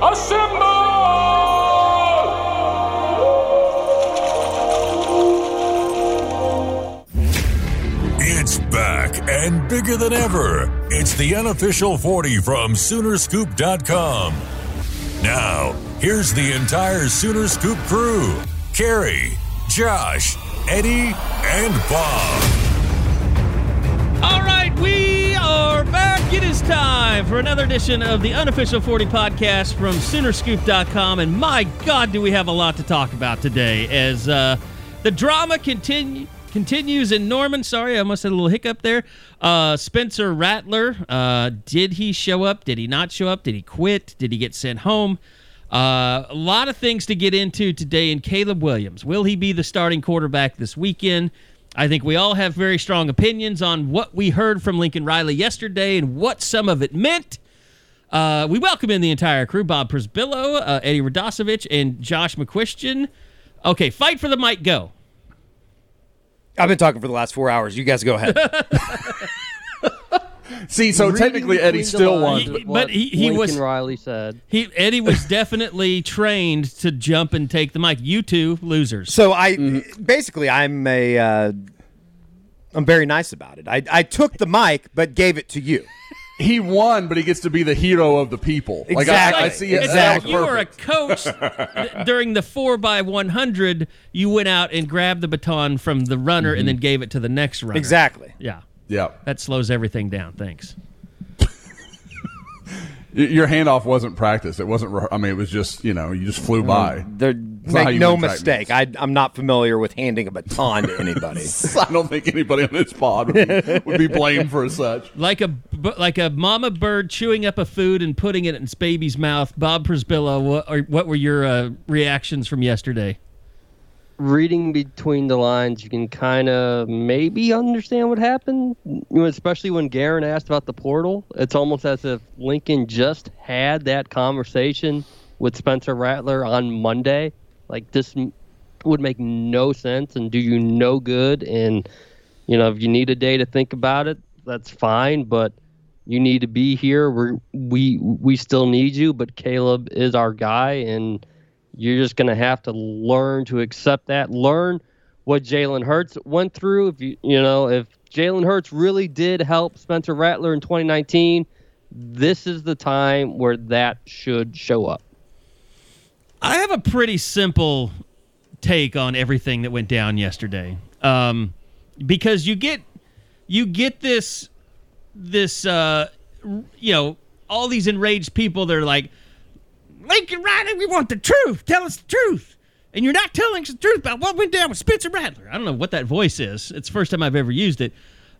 Assemble! It's back and bigger than ever. It's the unofficial 40 from Soonerscoop.com. Now, here's the entire Sooner Scoop crew Carey, Josh, Eddie, and Bob. All right, we are back. It is time for another edition of the unofficial 40 podcast from Soonerscoop.com. And my God, do we have a lot to talk about today as uh, the drama continue, continues in Norman. Sorry, I must have a little hiccup there. Uh, Spencer Rattler, uh, did he show up? Did he not show up? Did he quit? Did he get sent home? Uh, a lot of things to get into today. And Caleb Williams, will he be the starting quarterback this weekend? I think we all have very strong opinions on what we heard from Lincoln Riley yesterday and what some of it meant. Uh, we welcome in the entire crew Bob Przybylo, uh, Eddie Radosevich, and Josh McCuistion. Okay, fight for the mic, go. I've been talking for the last four hours. You guys go ahead. See, so Reading technically Eddie still won. with But he- he Lincoln was- Riley said. He Eddie was definitely trained to jump and take the mic. You two losers. so I basically I'm a uh, I'm very nice about it. I I took the mic but gave it to you. He won, but he gets to be the hero of the people. Like I, I Exactly. see it. It's that like you were a coach th- during the four by one hundred. You went out and grabbed the baton from the runner and then gave it to the next runner. Exactly. Yeah, Yeah, that slows everything down. Thanks. Your handoff wasn't practice. It wasn't. re- I mean, it was just you know you just flew by. There, make no mistake. I, I'm not familiar with handing a baton to anybody. I don't think anybody on this pod would be, would be blamed for such. Like a b- like a mama bird chewing up a food and putting it in its baby's mouth. Bob Przybylo, what, what were your uh, reactions from yesterday? Reading between the lines, you can kind of maybe understand what happened. You know, especially when Garen asked about the portal. It's almost as if Lincoln just had that conversation with Spencer Rattler on Monday. Like this would make no sense and do you no good. And you know, if you need a day to think about it, that's fine. But you need to be here. We we we still need you. But Caleb is our guy, and you're just gonna have to learn to accept that. Learn what Jalen Hurts went through. If you you know if Jalen Hurts really did help Spencer Rattler in 2019, this is the time where that should show up. I have a pretty simple take on everything that went down yesterday. Um, because you get you get this this uh, you know all these enraged people. They're like Lincoln Riley, we want the truth. Tell us the truth. And you're not telling us the truth about what went down with Spencer Rattler. I don't know what that voice is. It's the first time I've ever used it.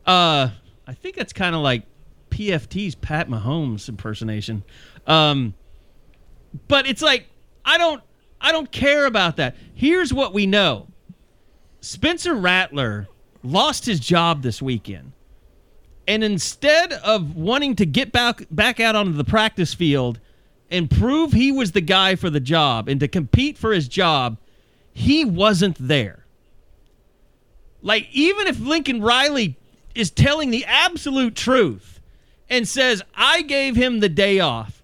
Uh, I think that's kind of like PFT's Pat Mahomes impersonation. Um, but it's like I don't I don't care about that. Here's what we know. Spencer Rattler lost his job this weekend. And instead of wanting to get back back out onto the practice field and prove he was the guy for the job and to compete for his job, he wasn't there. Like even if Lincoln Riley is telling the absolute truth and says I gave him the day off,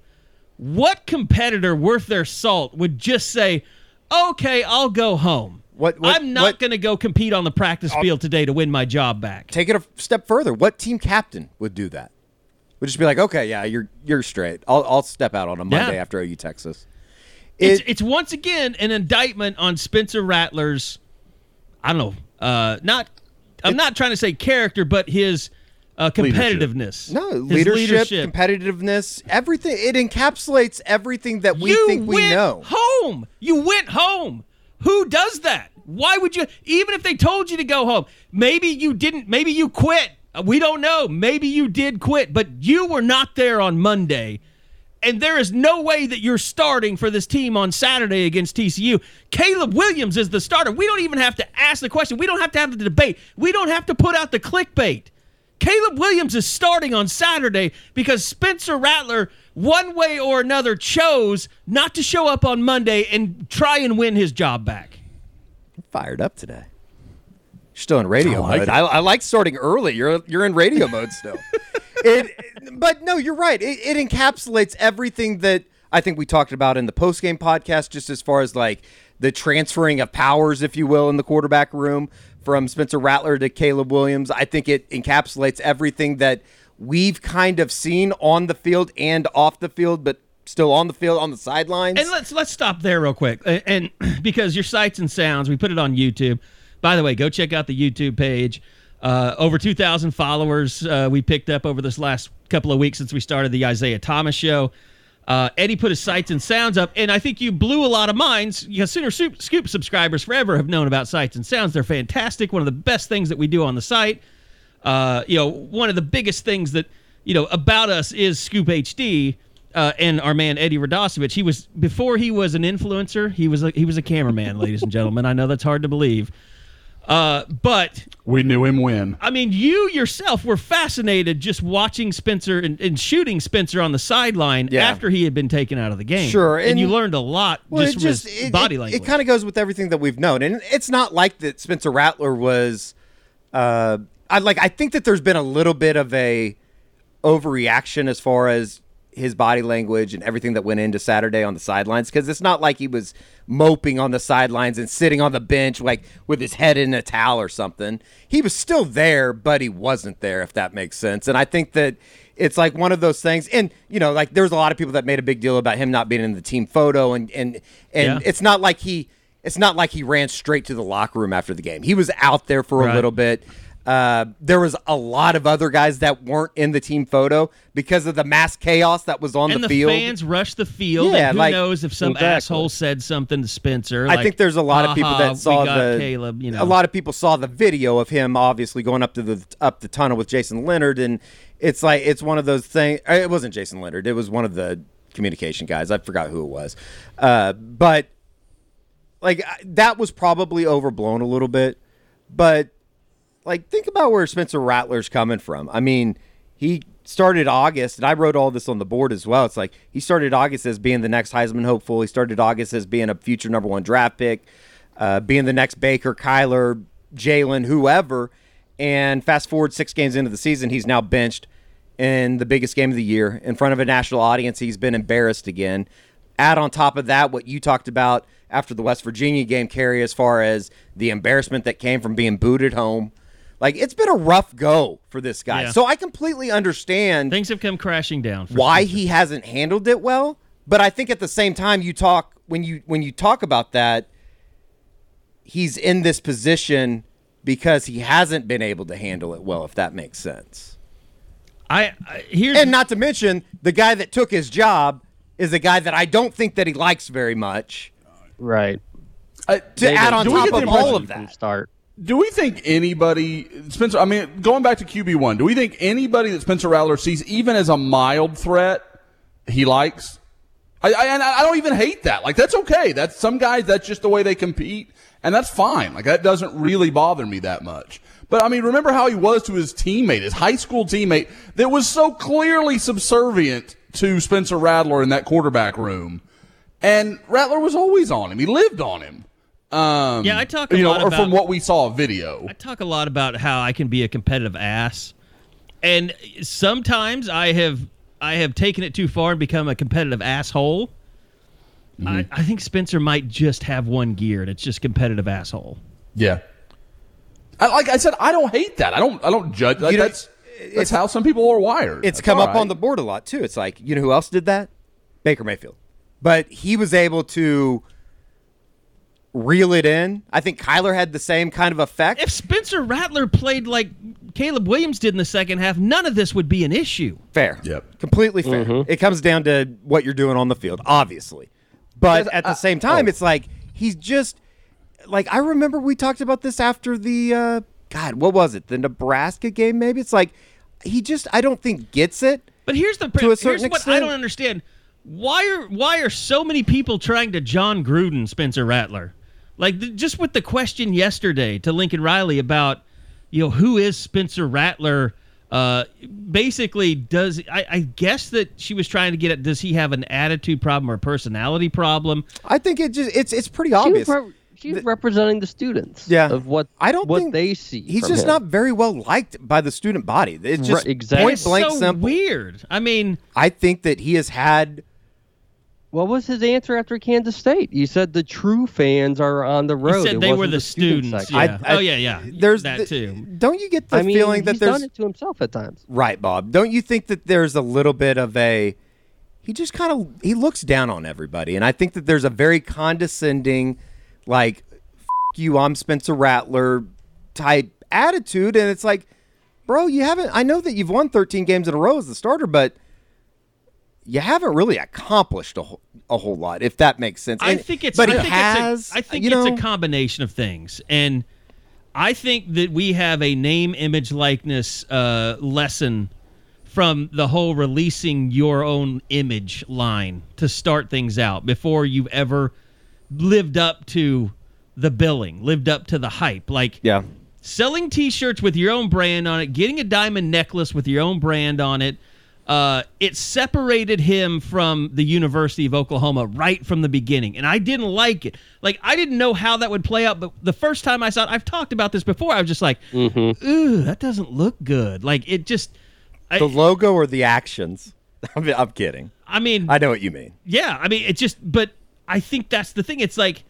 what competitor worth their salt would just say, "Okay, I'll go home. What- what- I'm not going to go compete on the practice field today to win my job back." Take it a step further. What team captain would do that? Would just be like, okay, yeah, you're you're straight. I'll I'll step out on a Monday Yeah. after OU Texas. it's, It- it's once again an indictment on Spencer Rattler's. I don't know. Uh, not. I'm not trying to say character, but his uh, competitiveness. No, His leadership, competitiveness, everything. It encapsulates everything that we you think we went know. home. You went home. Who does that? Why would you? Even if they told you to go home, maybe you didn't. Maybe you quit Uh, we don't know. Maybe you did quit, but you were not there on Monday. And there is no way that you're starting for this team on Saturday against TCU. Caleb Williams is the starter. We don't even have to ask the question. We don't have to have the debate. We don't have to put out the clickbait. Caleb Williams is starting on Saturday because Spencer Rattler, one way or another, chose not to show up on Monday and try and win his job back. Fired up today. You're still in radio I like mode. I, I like starting early. You're you're in radio mode still. it, but no, you're right. It, it encapsulates everything that I think we talked about in the post game podcast, just as far as like the transferring of powers, if you will, in the quarterback room from Spencer Rattler to Caleb Williams. I think it encapsulates everything that we've kind of seen on the field and off the field, but still on the field on the sidelines. And let's let's stop there real quick, and, and because your sights and sounds, we put it on YouTube. By the way, go check out the YouTube page. Uh, over 2,000 followers uh, we picked up over this last couple of weeks since we started the Isaiah Thomas show. Uh, Eddie put his sights and sounds up, and I think you blew a lot of minds. You know, Sooner Scoop, Scoop subscribers forever have known about sights and sounds. They're fantastic. One of the best things that we do on the site. Uh, you know, one of the biggest things that you know about us is Scoop HD. Uh, and our man Eddie Radosevich, he was before he was an influencer. He was a, he was a cameraman, ladies and gentlemen. I know that's hard to believe, uh, but We knew him when. I mean, you yourself were fascinated just watching Spencer and, and shooting Spencer on the sideline Yeah. after he had been taken out of the game. Sure, and, and- you learned a lot Well, just it from it- body it, language. It kind of goes with everything that we've known, and it's not like that. Spencer Rattler was, uh, I like. I think that there's been a little bit of a overreaction as far as his body language and everything that went into Saturday on the sidelines because it's not like he was moping on the sidelines and sitting on the bench like with his head in a towel or something. He was still there, but he wasn't there if that makes sense. And I think that it's like one of those things and you know like there's a lot of people that made a big deal about him not being in the team photo and and and Yeah. it's not like he it's not like he ran straight to the locker room after the game. He was out there for Right. a little bit. Uh, there was a lot of other guys that weren't in the team photo because of the mass chaos that was on and the, the, field. fans rushed the field. Yeah, and who like- knows if some Exactly. asshole said something to Spencer? I like, think there's a lot of people "Ha ha, that saw we got the Caleb. You know, a lot of people saw the video of him obviously going up to the up the tunnel with Jason Leonard, and it's like it's one of those things. It wasn't Jason Leonard; it was one of the communication guys. I forgot who it was, uh, but like that was probably overblown a little bit. But like think about where Spencer Rattler's coming from. I mean, he started August, and I wrote all this on the board as well. It's like he started August as being the next Heisman hopeful. He started August as being a future number one draft pick, uh, being the next Baker, Kyler, Jalen, whoever. And fast forward six games into the season, he's now benched in the biggest game of the year in front of a national audience. He's been embarrassed again. Add on top of that what you talked about after the West Virginia game, Carey, as far as the embarrassment that came from being booted home. Like it's been a rough go for this guy. Yeah. So I completely understand things have come crashing down. For why Spencer. he hasn't handled it well. But I think at the same time, you talk when you when you talk about that, he's in this position because he hasn't been able to handle it well. If that makes sense. I, I here's And not to mention the guy that took his job is a guy that I don't think that he likes very much. Right. Uh, To add on top of all of that, start. Do we think anybody, Spencer? I mean, going back to QB one, do we think anybody that Spencer Rattler sees, even as a mild threat, he likes? I, I, I don't even hate that. Like that's okay. That's some guys. That's just the way they compete, and that's fine. Like that doesn't really bother me that much. But I mean, remember how he was to his teammate, his high school teammate, that was so clearly subservient to Spencer Rattler in that quarterback room, and Rattler was always on him. He lived on him. Um, Yeah, I talk a you know, lot or about- from what we saw video. I talk a lot about how I can be a competitive ass, and sometimes I have I have taken it too far and become a competitive asshole. Mm-hmm. I, I think Spencer might just have one gear, and it's just competitive asshole. Yeah. I, like I said, I don't hate that. I don't. I don't judge. Like, You know, that's that's how some people are wired. it's That's come up right. on the board a lot too. It's like you know who else did that? Baker Mayfield, but he was able to reel it in. I think Kyler had the same kind of effect. If Spencer Rattler played like Caleb Williams did in the second half, none of this would be an issue. Fair. Yep. Completely fair. It comes down to what you're doing on the field, obviously. But at the uh, same time, oh. it's like he's just like I remember we talked about this after the uh, God, what was it? The Nebraska game, maybe? It's like he just I don't think gets it. But here's the To a certain here's what I don't understand. Why are why are so many people trying to Jon Gruden Spencer Rattler? Like th- just with the question yesterday to Lincoln Riley about you know who is Spencer Rattler? Uh, basically, does I, I guess that she was trying to get at does he have an attitude problem or a personality problem? I think it just it's it's pretty obvious. re- she's representing the students. Yeah. Of what I don't what think they see. He's just him. not very well liked by the student body. It's just Right, exactly. point It's blank so simple. weird. I mean, I think that he has had What was his answer after Kansas State? You said the true fans are on the road. he said It they were wasn't the students. section. Yeah. I- oh yeah, yeah. there's that the- too. Don't you get the I mean, feeling that he's there's done it to himself at times. right, Bob? Don't you think that there's a little bit of a he just kind of he looks down on everybody, and I think that there's a very condescending, like F- you, I'm Spencer Rattler type attitude, and it's like, bro, you haven't. I know that you've won 13 games in a row as the starter, but you haven't really accomplished a whole, a whole lot, if that makes sense. I think it's. but I think has. It's a, I think it's know, a combination of things, and I think that we have a name, image, likeness uh, lesson from the whole releasing your own image line to start things out before you've ever lived up to the billing, lived up to the hype. Like yeah. selling t-shirts with your own brand on it getting a diamond necklace with your own brand on it uh, it separated him from the university of oklahoma right from the beginning and i didn't like it like i didn't know how that would play out but the first time i saw it i've talked about this before i was just like mm-hmm. ooh that doesn't look good like it just I, The logo or the actions? I'm, I'm kidding. I mean I know what you mean. yeah i mean it just but i think that's the thing it's like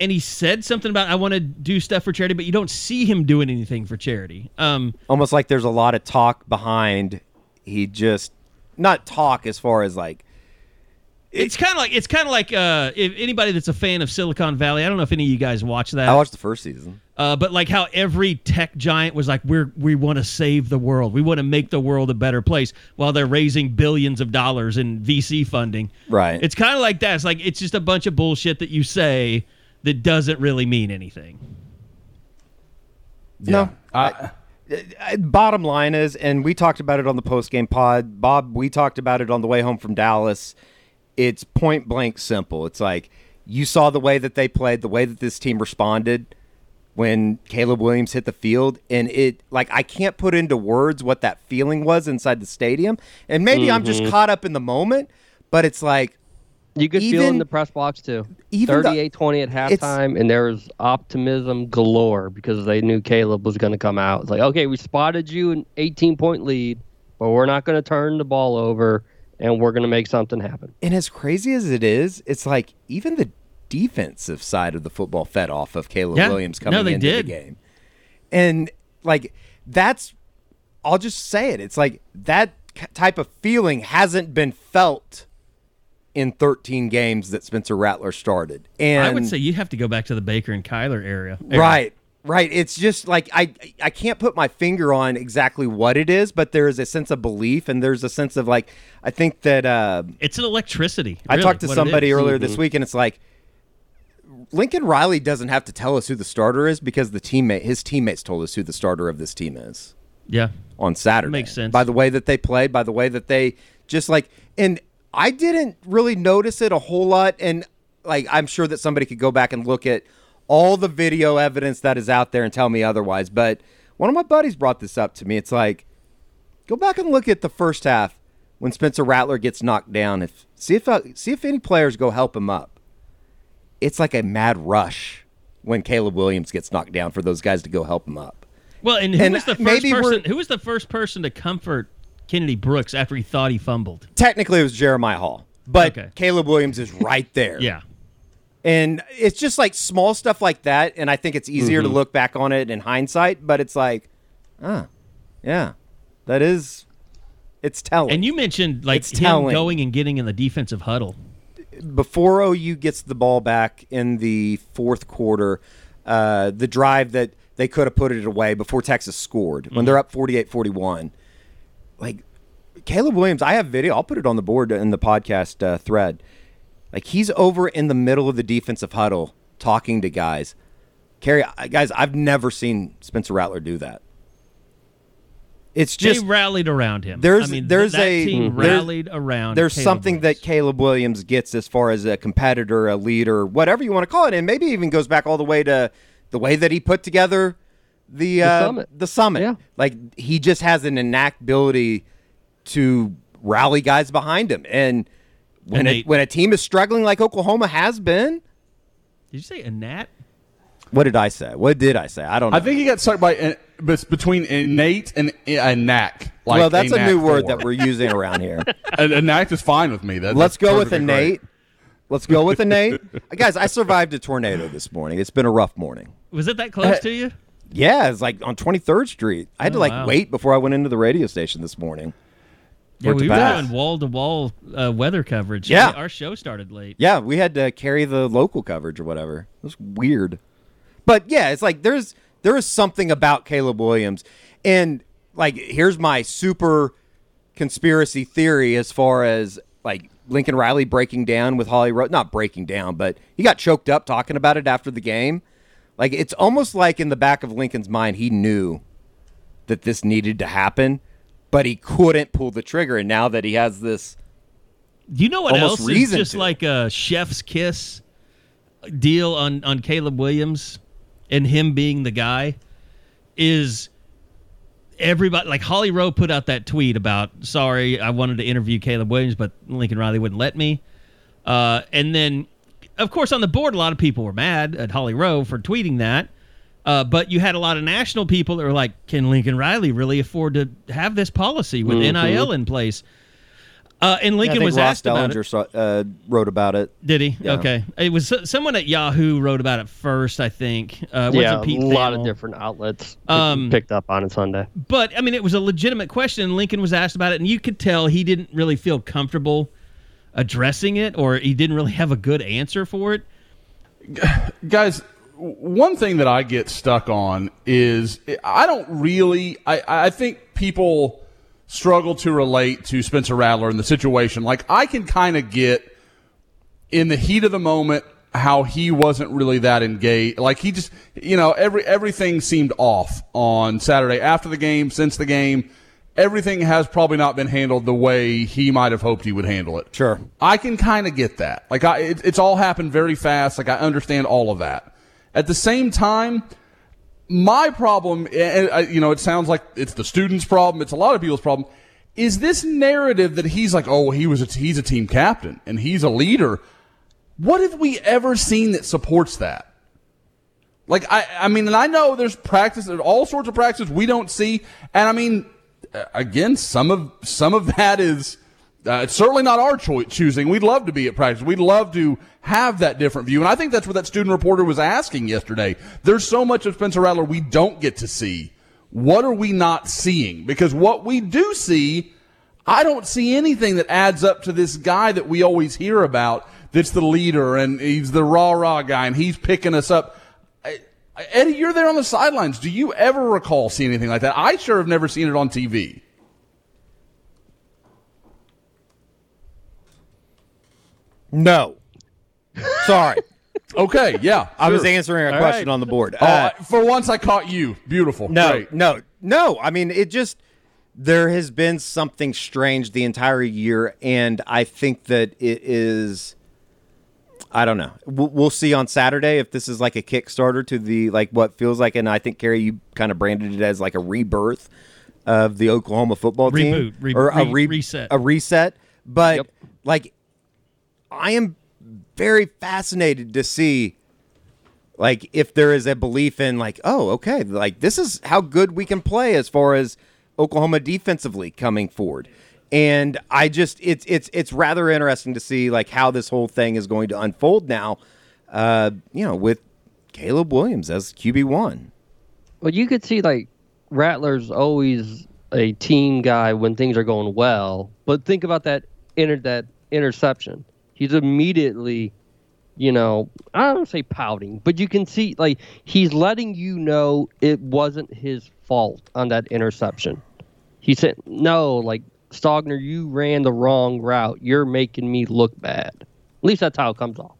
and he said something about i want to do stuff for charity but you don't see him doing anything for charity um almost like there's a lot of talk behind he just not talk as far as like It's kind of like it's kind of like uh, if anybody that's a fan of Silicon Valley. I don't know if any of you guys watch that. I watched the first season. uh, but like how every tech giant was like, we're we want to save the world. We want to make the world a better place while they're raising billions of dollars in VC funding. Right. It's kind of like that. It's like it's just a bunch of bullshit that you say that doesn't really mean anything. No. I, Uh, bottom line is, and we talked about it on the post game pod. Bob, we talked about it on the way home from Dallas. It's point blank simple. It's like you saw the way that they played, the way that this team responded when Caleb Williams hit the field, and it like I can't put into words what that feeling was inside the stadium. And maybe I'm just mm-hmm. caught up in the moment, but it's like You could feel in the press box too. even the- 38-20 at halftime, and there was optimism galore because they knew Caleb was going to come out. It's like, okay, we spotted you an 18-point lead, but we're not going to turn the ball over, and we're going to make something happen. And as crazy as it is, it's like even the defensive side of the football fed off of Caleb Yeah. Williams No, coming they into did. the game. And like that's I'll just say it. It's like that type of feeling hasn't been felt in 13 games that Spencer Rattler started. And I would say you have to go back to the Baker and Kyler area. era. Right. Right. It's just like I I can't put my finger on exactly what it is, but there is a sense of belief and there's a sense of like I think that uh It's an electricity. I talked to what it somebody is. earlier this week, and it's like Lincoln Riley doesn't have to tell us who the starter is because the teammate, his teammates, told us who the starter of this team is Yeah. on Saturday. Makes sense. by the way that they played, by the way that they just like, and I didn't really notice it a whole lot, and like I'm sure that somebody could go back and look at all the video evidence that is out there and tell me otherwise. But one of my buddies brought this up to me. It's like, go back and look at the first half when Spencer Rattler gets knocked down. If see if uh, see if any players go help him up. It's like a mad rush when Caleb Williams gets knocked down for those guys to go help him up. Well, and who And was the first person? Who was the first person to comfort Kennedy Brooks after he thought he fumbled? Technically, it was Jeremiah Hall, but Okay. Caleb Williams is right there. Yeah. And it's just like small stuff like that. And I think it's easier to look back on it in hindsight, but it's like, ah, yeah, that is, it's telling. And you mentioned like It's him telling. going and getting in the defensive huddle. before OU gets the ball back in the fourth quarter, uh, the drive that they could have put it away before Texas scored when they're up 48 41. Like Caleb Williams, I have video. I'll put it on the board in the podcast uh, thread. Like he's over in the middle of the defensive huddle talking to guys. Carey, guys, I've never seen Spencer Rattler do that. It's They just rallied around him. There's- I mean, there's a- team there's- rallied around. there's Caleb something Williams. that Caleb Williams gets as far as a competitor, a leader, whatever you want to call it, and maybe even goes back all the way to the way that he put together the uh, summit. The summit. Yeah. Like he just has an innate ability to rally guys behind him, and when a, when a team is struggling like Oklahoma has been, Did you say a gnat? what did I say? What did I say? I don't know. I think he got stuck by uh, between innate and a knack. Like well, that's a, knack new word for. that we're using around here. a, a knack is fine with me. That, Let's go with innate. great. Let's go with innate. Guys, I survived a tornado this morning. It's been a rough morning. Was it that close Uh, to you? Yeah, it's like on 23rd Street. I had to Oh, like wow. wait before I went into the radio station this morning. Yeah, to we were doing wall to wall weather coverage. Yeah. our show started late. Yeah, we had to carry the local coverage or whatever. It was weird. But yeah, it's like there's there is something about Caleb Williams. And like here's my super conspiracy theory as far as like Lincoln Riley breaking down with Holly Rowe not breaking down, but he got choked up talking about it after the game. Like it's almost like in the back of Lincoln's mind he knew that this needed to happen, but he couldn't pull the trigger and now that he has this you know what else is just to. like a chef's kiss deal on on Caleb Williams and him being the guy is everybody like Holly Rowe put out that tweet about sorry I wanted to interview Caleb Williams but Lincoln Riley wouldn't let me. Uh, and then of course on the board a lot of people were mad at Holly Rowe for tweeting that. Uh, but you had a lot of national people that were like, "Can Lincoln Riley really afford to have this policy with NIL in place?" Uh, and I Lincoln think was Ross asked about it. Dellenger saw, uh, wrote about it. Did he? Yeah. Okay. It was someone at Yahoo wrote about it first, I think. Uh, yeah, wasn't Pete a lot of different outlets Um, picked up on it Sunday. But I mean, it was a legitimate question. and Lincoln was asked about it, and you could tell he didn't really feel comfortable addressing it, or he didn't really have a good answer for it. guys one thing that i get stuck on is i don't really i, I think people struggle to relate to spencer rattler in the situation. Like i can kind of get in the heat of the moment how he wasn't really that engaged. Like he just you know every everything seemed off on saturday after the game since the game everything has probably not been handled the way he might have hoped he would handle it Sure. I can kind of get that. Like, I, it, it's all happened very fast. Like, I understand all of that. At the same time, my problem, and you know, it sounds like it's the student's problem. It's a lot of people's problem. Is this narrative that he's like, oh, he was a, he's a team captain and he's a leader? What have we ever seen that supports that? Like I, I mean, and I know there's practice, there's all sorts of practices we don't see, and I mean, again, some of some of that is uh, it's certainly not our choice choosing. We'd love to be at practice. We'd love to have that different view, and I think that's what that student reporter was asking yesterday. There's so much of Spencer Rattler we don't get to see. What are we not seeing? Because what we do see, I don't see anything that adds up to this guy that we always hear about. That's the leader, and he's the rah rah guy, and he's picking us up. Eddie, you're there on the sidelines. Do you ever recall seeing anything like that? I sure have never seen it on TV. No. Sorry. Okay, yeah. I was answering a All question right. on the board. Oh, Uh, for once, I caught you. Beautiful. no, Great. no, no. I mean, it just there has been something strange the entire year, and I think that it is. I don't know. We'll, we'll see on Saturday if this is like a Kickstarter to the like what feels like, and I think Carey, you kind of branded it as like a rebirth of the Oklahoma football team, re- or a re- re- reset. a reset. But Yep. like, I am very fascinated to see like if there is a belief in like oh okay like this is how good we can play as far as Oklahoma defensively coming forward and I just it's it's it's rather interesting to see like how this whole thing is going to unfold now uh you know with Caleb Williams as QB1 Well, you could see like Rattler's always a team guy when things are going well, but think about that inter that interception. He's immediately, you know, I don't say pouting, but you can see like he's letting you know it wasn't his fault on that interception. He said, "No, like Stogner, you ran the wrong route. You're making me look bad." At least that's how it comes off.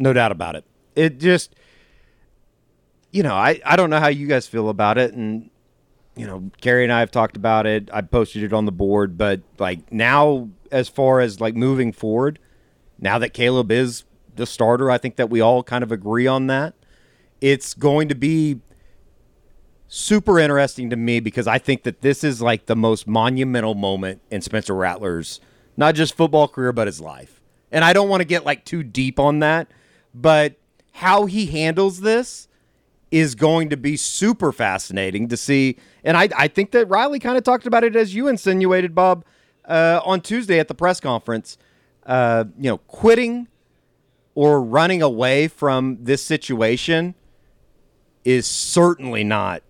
No doubt about it. It just, you know, I, I don't know how you guys feel about it. And, you know, Carey and I have talked about it. I posted it on the board. But, like, now, as far as, like, moving forward, now that Caleb is the starter, I think that we all kind of agree on that. It's going to be super interesting to me because I think that this is like the most monumental moment in Spencer Rattler's not just football career but his life. And I don't want to get like too deep on that, but how he handles this is going to be super fascinating to see. And I, I think that Riley kind of talked about it as you insinuated, Bob, uh, on Tuesday at the press conference. Uh, you know, quitting or running away from this situation is certainly not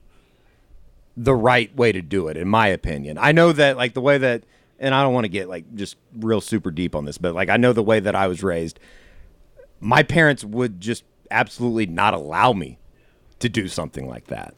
the right way to do it, in my opinion. I know that, like, the way that, and I don't want to get, like, just real super deep on this, but, like, I know the way that I was raised, my parents would just absolutely not allow me to do something like that.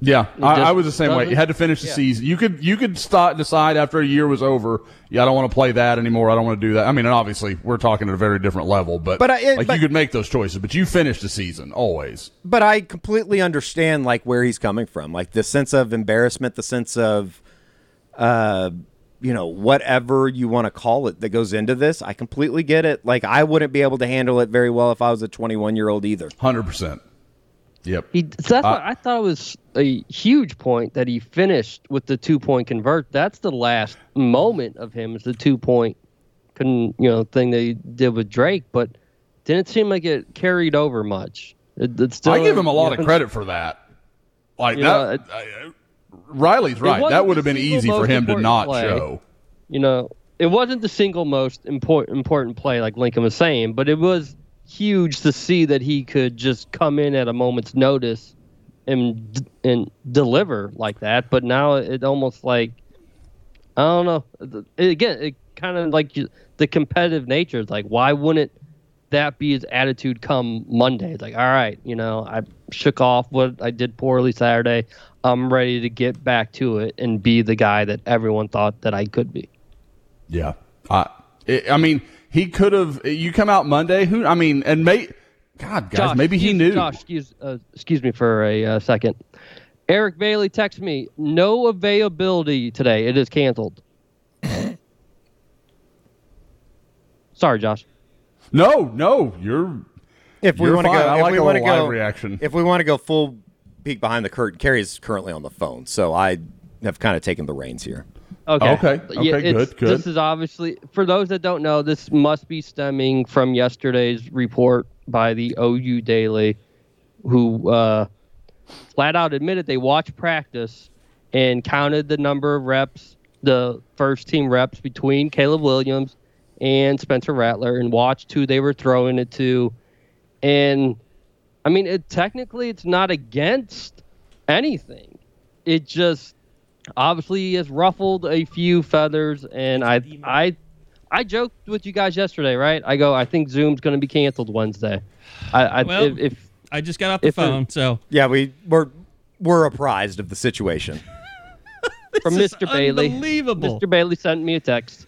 Yeah, I, I was the same way. You had to finish the yeah. season. You could you could start decide after a year was over. Yeah, I don't want to play that anymore. I don't want to do that. I mean, and obviously we're talking at a very different level, but But I- it- like but- you could make those choices. But you finished the season always. but I completely understand like where he's coming from, like the sense of embarrassment, the sense of, uh, you know, whatever you want to call it that goes into this. I completely get it. Like I wouldn't be able to handle it very well if I was a 21 year old either. Hundred percent. Yep. He, so that's Uh, why I thought it was a huge point that he finished with the two point convert. That's the last moment of him is the two point, con, you know, thing that he did with Drake, but didn't seem like it carried over much. It, it's still, I give him a lot you of credit for that. Like that. know, it- I- Riley's right. That would have been easy for him to not play. show. You know, it wasn't the single most important important play like Lincoln was saying, but it was huge to see that he could just come in at a moment's notice and and deliver like that. But now it almost like I don't know. Again, it kind of like the competitive nature is like, why wouldn't that be his attitude come Monday? It's like, all right, you know, I shook off what I did poorly Saturday. I'm ready to get back to it and be the guy that everyone thought that I could be. Yeah. I. it- I mean, he could have. You come out Monday. Who? I mean, and may. God, guys, Josh, maybe he knew. Josh, excuse, uh, excuse me for a uh, second. Eric Bailey texted me, no availability today. It is canceled. Sorry, Josh. No, no, you're. If we want to go, I if like we want to go, live reaction. if we want to go full peek behind the curtain, Carey's currently on the phone, so I have kind of taken the reins here. Okay. Okay, okay, it's- good, good. This is obviously, for those that don't know, this must be stemming from yesterday's report by the OU Daily, who uh, flat out admitted they watched practice and counted the number of reps, the first team reps between Caleb Williams and Spencer Rattler, and watched who they were throwing it to. And I mean, it technically it's not against anything. It just obviously has ruffled a few feathers, and I I I joked with you guys yesterday, right? I go, I think Zoom's going to be canceled Wednesday. I, I Well, if, if I just got off the If it- phone, so Yeah, we we're we're apprised of the situation. from Mr. Bailey, unbelievable. Mr. Bailey sent me a text.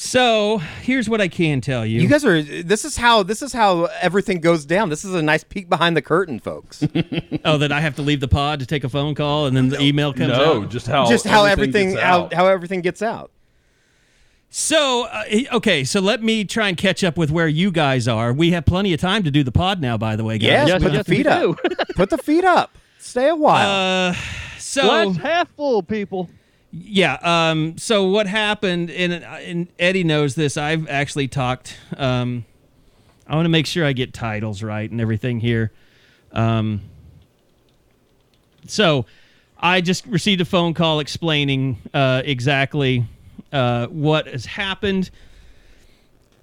So here's what I can tell you. You guys are. This is how. This is how everything goes down. This is a nice peek behind the curtain, folks. oh, that I have to leave the pod to take a phone call, and then the email comes No, out. just how Just how everything, gets how, out. how everything gets out. So, uh, okay, so let me try and catch up with where you guys are. We have plenty of time to do the pod now, by the way, guys. Yes, Yes, put the feet up. put the feet up. Stay a while. Uh, so Glass half full, people. Yeah, um, so what happened, and, and Eddie knows this. I've actually talked. Um, I want to make sure I get titles right and everything here. Um, so I just received a phone call explaining uh, exactly uh, what has happened.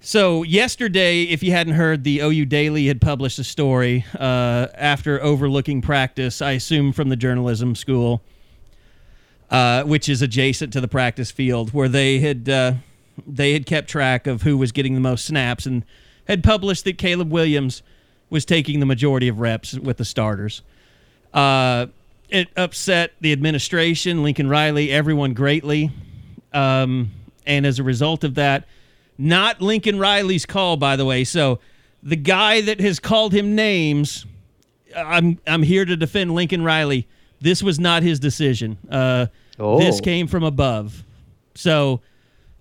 So yesterday, if you hadn't heard, the OU Daily had published a story uh, after overlooking practice. I assume from the journalism school, uh, which is adjacent to the practice field, where they had uh, they had kept track of who was getting the most snaps and had published that Caleb Williams was taking the majority of reps with the starters. Uh, it upset the administration, Lincoln Riley, everyone greatly. Um, and as a result of that, not Lincoln Riley's call, by the way. So the guy that has called him names, I'm I'm here to defend Lincoln Riley. This was not his decision. Uh, Oh. This came from above, so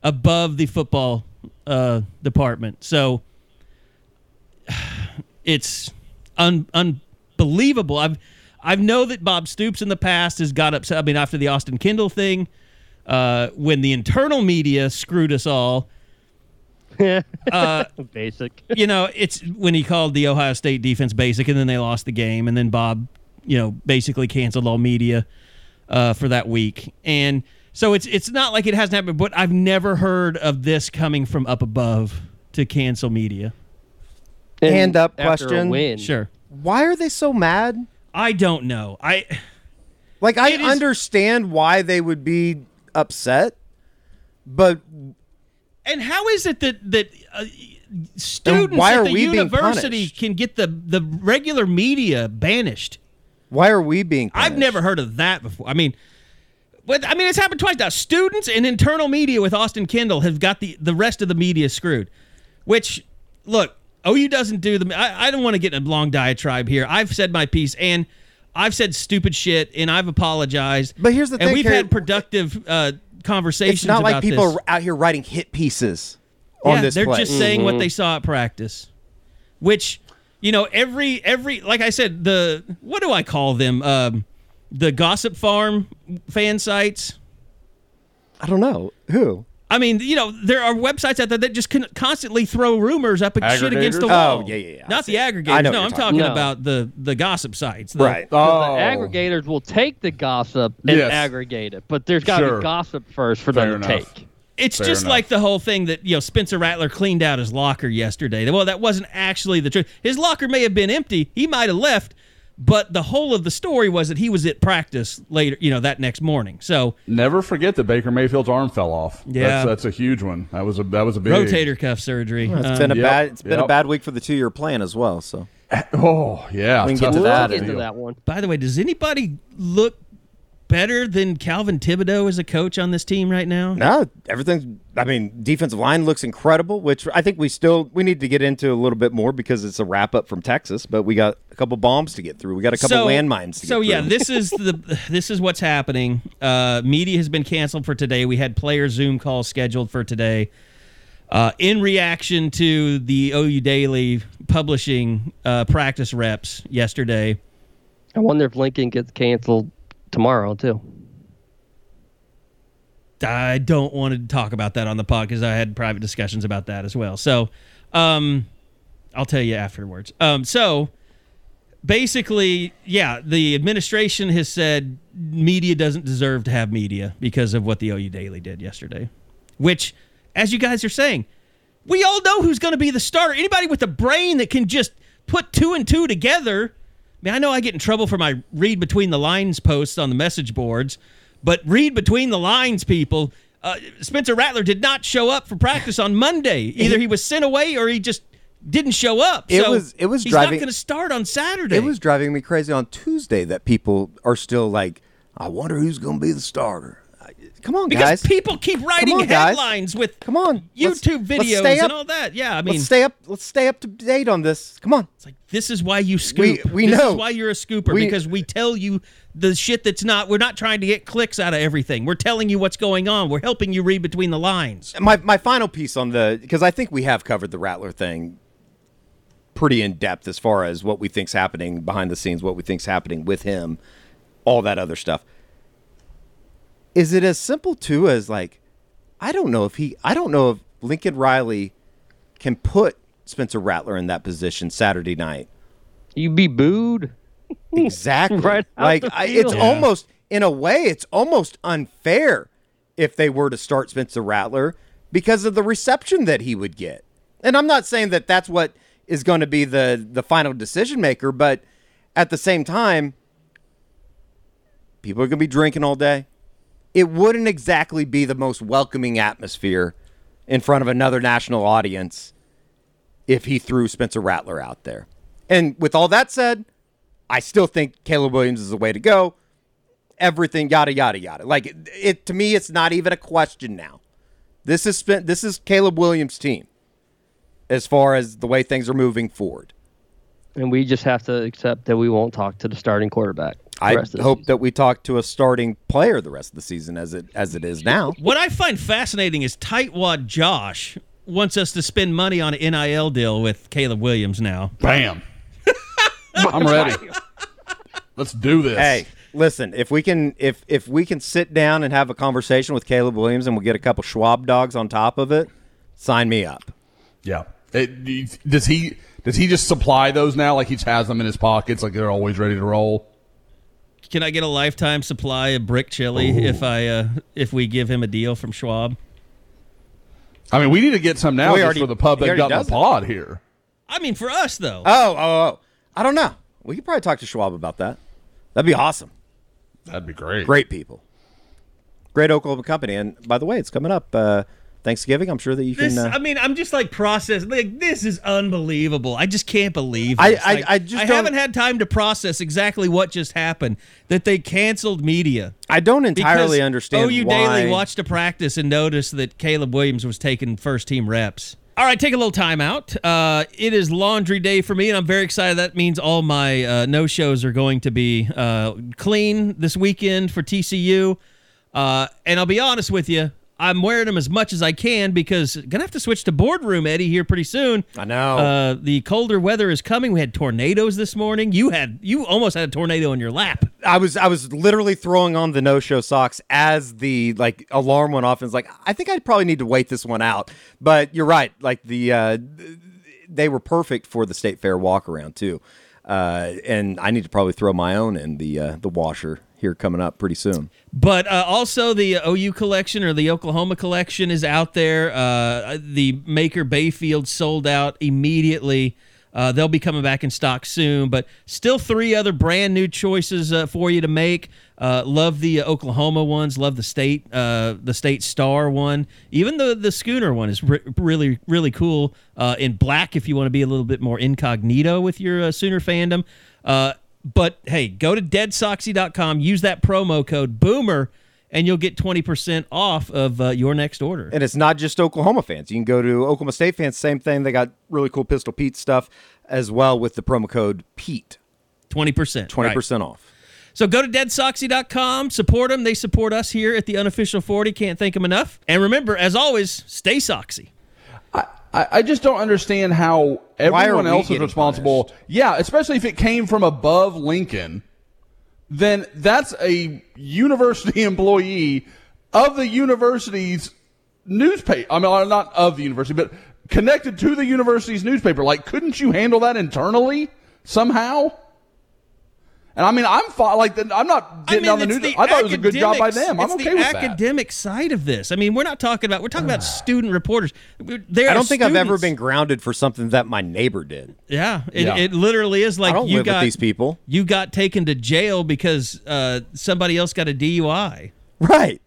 above the football uh, department. So it's un- unbelievable. I've I know that Bob Stoops in the past has got upset. I mean, after the Austin Kendall thing, uh, when the internal media screwed us all, Basic. you know, it's when he called the Ohio State defense basic, and then they lost the game, and then Bob, you know, basically canceled all media uh, for that week, and so it's it's not like it hasn't happened, but I've never heard of this coming from up above to cancel media. And Hand up question. Sure, Why are they so mad? I don't know. I Like I It is- understand why they would be upset, but and how is it that that uh, students why at are the we university can get the the regular media banished? Why are we being? I've never heard of that before. I mean, but I mean, it's happened twice now. Students and internal media with Austin Kendall have got the the rest of the media screwed. Which, look, OU doesn't do the. I, I don't want to get in a long diatribe here. I've said my piece and. I've said stupid shit and I've apologized. But here's the and thing, we've Carey, had productive uh, conversations. It's not like people this. are out here writing hit pieces on yeah, this they're play. just saying what they saw at practice, which you know every every like I said the what do I call them um, the gossip farm fan sites. I don't know who. I mean, you know, there are websites out there that just con- constantly throw rumors up and shit against the wall. Oh, yeah, yeah, yeah. Not the aggregators. No, I'm you're talking talking- about the the gossip sites. The- Right. Oh, The aggregators will take the gossip and Yes. aggregate it, but there's got to Sure. be gossip first for Fair them to enough. take. It's Fair just enough. like the whole thing that you know Spencer Rattler cleaned out his locker yesterday. Well, that wasn't actually the truth. His locker may have been empty. He might have left, but the whole of the story was that he was at practice later. You know that next morning. So Never forget that Baker Mayfield's arm fell off. Yeah. that's, that's a huge one. That was a that was a big rotator cuff surgery. It's Um, been a Yep, bad. It's been a bad week for the two-year plan as well. So Oh yeah, We can get tough- to We'll that. get to that one. by the way, does anybody look better than Calvin Thibodeaux as a coach on this team right now? no, everything's. I mean, defensive line looks incredible, which I think we still we need to get into a little bit more because it's a wrap up from Texas. But we got a couple bombs to get through. We got a couple landmines. To so get yeah, through. this is the this is what's happening. Uh, media has been canceled for today. We had player Zoom calls scheduled for today. Uh, in reaction to the OU Daily publishing uh, practice reps yesterday, I wonder if Lincoln gets canceled tomorrow too. I don't want to talk about that on the pod because I had private discussions about that as well. So, um, I'll tell you afterwards. Um, so basically, yeah, the administration has said media doesn't deserve to have media because of what the OU Daily did yesterday. Which, as you guys are saying, we all know who's going to be the starter. Anybody with a brain that can just put two and two together. I mean, I know I get in trouble for my read between the lines posts on the message boards, but read between the lines, people. Uh, Spencer Rattler did not show up for practice on Monday. Either he was sent away or he just didn't show up. It So was- it was he's driving- not going to start on Saturday. It was driving me crazy on Tuesday that people are still like, I wonder who's going to be the starter. Come on, because guys. people keep writing on, guys. with Come on. Let's- YouTube let's videos stay and all that. Yeah, I mean, let's stay up. Let's stay up to date on this. Come on. It's like this is why you scoop. We- we this know. is why you're a scooper We- because we tell you the shit that's not. We're not trying to get clicks out of everything. We're telling you what's going on. We're helping you read between the lines. My my final piece on the because I think we have covered the Rattler thing pretty in depth as far as what we think's happening behind the scenes, what we think's happening with him, all that other stuff. Is it as simple too as like I don't know if he I don't know if Lincoln Riley can put Spencer Rattler in that position Saturday night. You'd be booed. Exactly. Right like I, it's field. almost in a way it's almost unfair if they were to start Spencer Rattler because of the reception that he would get. And I'm not saying that that's what is going to be the the final decision maker, but at the same time people are going to be drinking all day. It wouldn't exactly be the most welcoming atmosphere in front of another national audience if he threw Spencer Rattler out there. And with all that said, I still think Caleb Williams is the way to go. Everything, yada yada yada. Like it, it to me, it's not even a question now. This is spent. This is Caleb Williams' team, as far as the way things are moving forward. And we just have to accept that we won't talk to the starting quarterback. The I rest of the hope that we talk to a starting player the rest of the season, as it as it is now. What I find fascinating is Tightwad Josh wants us to spend money on an NIL deal with Caleb Williams now. Bam. I'm ready. Let's do this. Hey, listen, if we can if if we can sit down and have a conversation with Caleb Williams and we'll get a couple Schwab dogs on top of it, sign me up. Yeah. It- does he does he just supply those now? Like he has them in his pockets, like they're always ready to roll. Can I get a lifetime supply of brick chili if I uh, if we give him a deal from Schwab? I mean, we need to get some now We just already- for the pub he that got in does the it. pod here. I mean, for us though. Oh, oh, oh. I don't know. We could probably talk to Schwab about that. That'd be awesome. That'd be great. Great people. Great Oklahoma company. And by the way, it's coming up uh, Thanksgiving. I'm sure that you can. Uh, I mean, I'm just like processing. Like this is unbelievable. I just can't believe. I- this. I- Like, I just I haven't had time to process exactly what just happened. That they canceled media. I don't entirely understand OU why. Daily watched a practice and noticed that Caleb Williams was taking first team reps. All right, take a little time out. Uh, it is laundry day for me, and I'm very excited. That means all my uh, no shows are going to be uh, clean this weekend for TCU. Uh, and I'll be honest with you, I'm wearing them as much as I can because gonna have to switch to boardroom Eddie here pretty soon. I know. Uh, the colder weather is coming. We had tornadoes this morning. You had you almost had a tornado in your lap. I was I was literally throwing on the no show socks as the like alarm went off and was like I think I'd probably need to wait this one out. But you're right, like the uh, they were perfect for the state fair walk around too. Uh, and I need to probably throw my own in the uh, the washer here coming up pretty soon. But uh, also the OU collection or the Oklahoma collection is out there. Uh, the Maker Bayfield sold out immediately. Uh, they'll be coming back in stock soon, but still three other brand new choices uh, for you to make. Uh, love the Oklahoma ones. Love the state, uh, the state star one. Even the the schooner one is re- really really cool. Uh, in black, if you want to be a little bit more incognito with your uh, Sooner fandom. But hey, go to deadsoxy.com, use that promo code Boomer, and you'll get 20% off of uh, your next order. And it's not just Oklahoma fans. You can go to Oklahoma State fans, same thing. They got really cool Pistol Pete stuff as well with the promo code Pete, 20%. twenty right. percent off. So go to deadsoxy.com, support them. They support us here at the Unofficial 40. Can't thank them enough. And remember, as always, stay Soxy. I, I just don't understand how everyone else is responsible. punished? Yeah, especially if it came from above Lincoln, then that's a university employee of the university's newspaper. I mean, uh, not of the university, but connected to the university's newspaper. Like, couldn't you handle that internally somehow? And I mean, I'm fine. Like, I'm not getting on the it's news. I thought it was a good job by academics- them. I'm it's okay the with that. academic side of this. I mean, we're not talking about we're talking about student reporters. They're I don't think I've ever been grounded for something that my neighbor did. Yeah, it, Yeah. it literally is like I don't you live got with these people. You got taken to jail because uh, somebody else got a DUI. Right.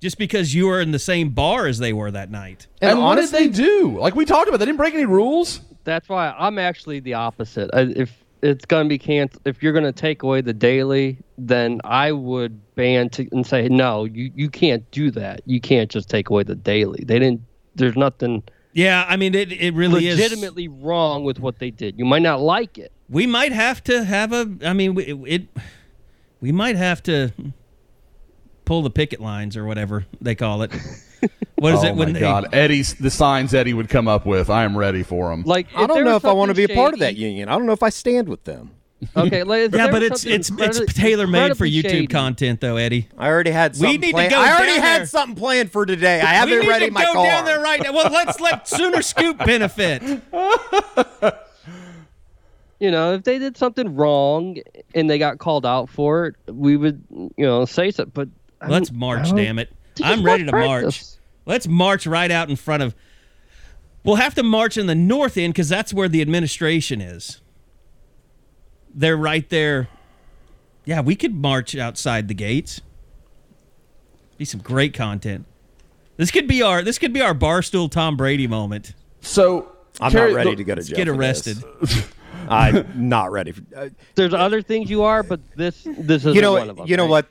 just because you were in the same bar as they were that night. And, And what did they do? Like we talked about, they didn't break any rules. That's why I'm actually the opposite. I, if it's going to be canceled, if you're going to take away the daily, then I would ban to and say no. You you can't do that. You can't just take away the daily. They didn't. There's nothing Yeah, I mean it. It really is legitimately wrong with what they did. You might not like it. We might have to have a. I mean, it. it we might have to pull the picket lines or whatever they call it. What is oh it when my they? God, Eddie's the signs Eddie would come up with. I am ready for him. Like I don't know if I want to be a something part of that union. I don't know if I stand with them. Okay, like, Yeah, but it's it's it's tailor made for YouTube shady, content, though, Eddie. I already had We something need to planned. go I already had there. something planned for today. I have we it ready to my go car. down there right now. Well, let's let Sooner Scoop benefit. You know, if they did something wrong and they got called out for it, we would, you know, say something. But I Let's don't- march, damn it! Just I'm ready to march. Let's march right out in front of. We'll have to march in the north end because that's where the administration is. They're right there. Yeah, we could march outside the gates. Be some great content. This could be our this could be our barstool Tom Brady moment. so I'm Carey- not ready the- to go to Let's jail. get arrested. I'm not ready. For, uh, There's other things you are, but this this is you know one what? of them. You know right? what?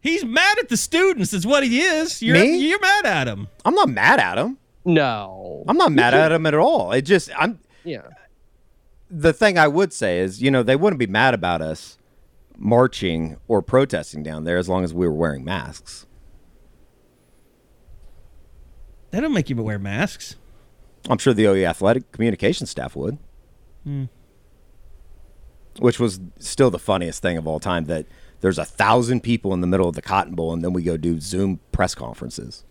He's mad at the students. Is what he is. You're Me? you're mad at him. I'm not mad at him. No. I'm not mad at him at all. It just I'm Yeah. the thing I would say is, you know, they wouldn't be mad about us marching or protesting down there as long as we were wearing masks. They don't make you wear masks. I'm sure the OU athletic communication staff would. Hmm. Which was still the funniest thing of all time that there's a thousand people in the middle of the Cotton Bowl and then we go do Zoom press conferences.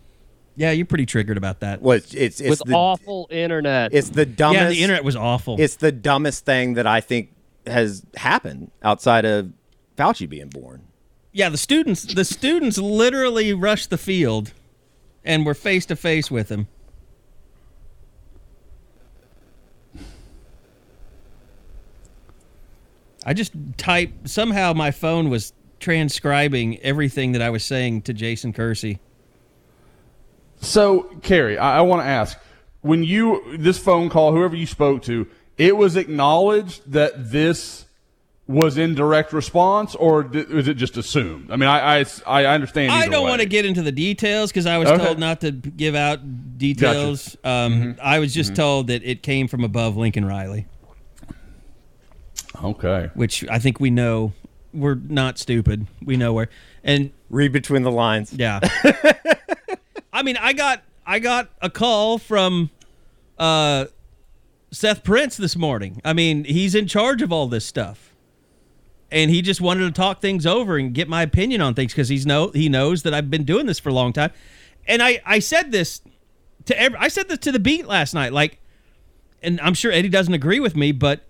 Yeah, you're pretty triggered about that. Well, it's it's, it's With the awful internet. it's the dumbest. yeah, the internet was awful. It's the dumbest thing that I think has happened outside of Fauci being born. yeah, the students the students literally rushed the field and were face to face with him. I just typed somehow my phone was transcribing everything that I was saying to Jason Kersey. So, Carey, I, I want to ask when you this phone call, whoever you spoke to, it was acknowledged that this was in direct response, or di- was it just assumed? I mean, I I, I understand. I don't way. want to get into the details because I was Okay. told not to give out details. Um, I was just told that it came from above Lincoln Riley, Okay. which I think we know. We're not stupid. We know where. And Read between the lines. yeah, I mean, I got I got a call from uh, Seth Prince this morning. I mean, he's in charge of all this stuff. And he just wanted to talk things over and get my opinion on things because he's no he knows that I've been doing this for a long time. And I I said this to every I said this to the beat last night. Like, and I'm sure Eddie doesn't agree with me, but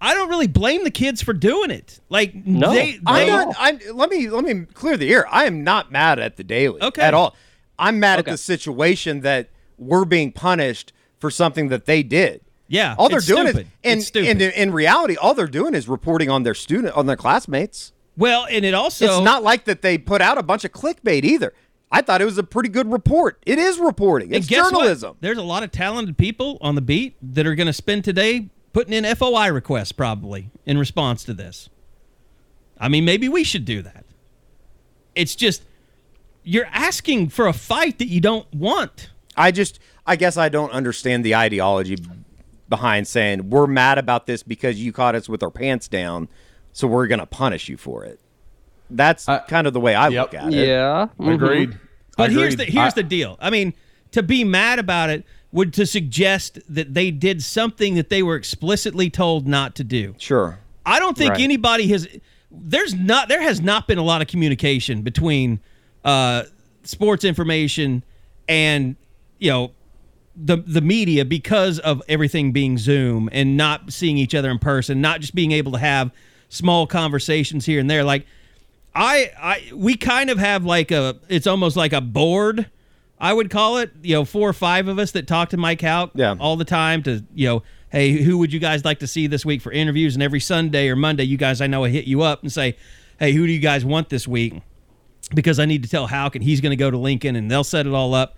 I don't really blame the kids for doing it. Like, No, they, I'm not. I'm, let me let me clear the air. I am not mad at the daily Okay. at all. I'm mad Okay. at the situation that we're being punished for something that they did. Yeah, all they're it's doing stupid. is, and, It's and in, in reality, all they're doing is reporting on their student, on their classmates. well, and it also it's not like that they put out a bunch of clickbait either. I thought it was a pretty good report. It is reporting. And It's guess what? journalism. There's a lot of talented people on the beat that are going to spend today putting in FOI requests probably in response to this. I mean, maybe we should do that. It's just you're asking for a fight that you don't want. I just, I guess I don't understand the ideology behind saying we're mad about this because you caught us with our pants down, so we're going to punish you for it. That's I- kind of the way I Yep. look at it. yeah. mhm. Agreed. But here's the here's I- the deal. I mean, to be mad about it would to suggest that they did something that they were explicitly told not to do. Sure. I don't think Right. anybody has. There's not. There has not been a lot of communication between uh, sports information and you know the the media because of everything being Zoom and not seeing each other in person, not just being able to have small conversations here and there. Like I, I, we kind of have like a. It's almost like a board. I would call it. You know, four or five of us that talk to Mike Houck Yeah. all the time to you know hey, who would you guys like to see this week for interviews? And every Sunday or Monday, you guys I know I hit you up and say, hey, who do you guys want this week? Because I need to tell Houck and he's going to go to Lincoln and they'll set it all up.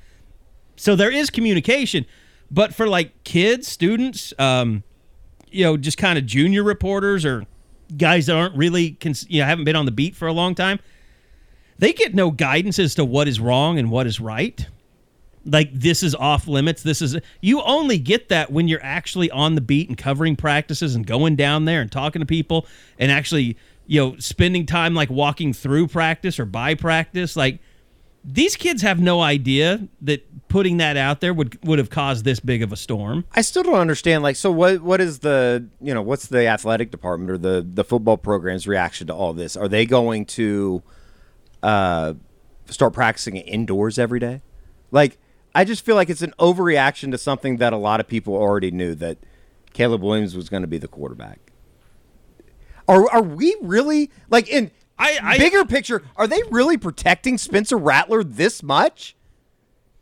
So there is communication, but for like kids, students, um, you know, just kind of junior reporters or guys that aren't really, cons- you know, haven't been on the beat for a long time, they get no guidance as to what is wrong and what is right like this is off limits this is you only get that when you're actually on the beat and covering practices and going down there and talking to people and actually you know spending time like walking through practice or by practice like these kids have no idea that putting that out there would would have caused this big of a storm I still don't understand. Like, so what? What is the you know what's the athletic department or the the football program's reaction to all this? Are they going to uh, start practicing indoors every day? Like, I just feel like it's an overreaction to something that a lot of people already knew that Caleb Williams was going to be the quarterback. Are are we really like in I- I- bigger picture? Are they really protecting Spencer Rattler this much?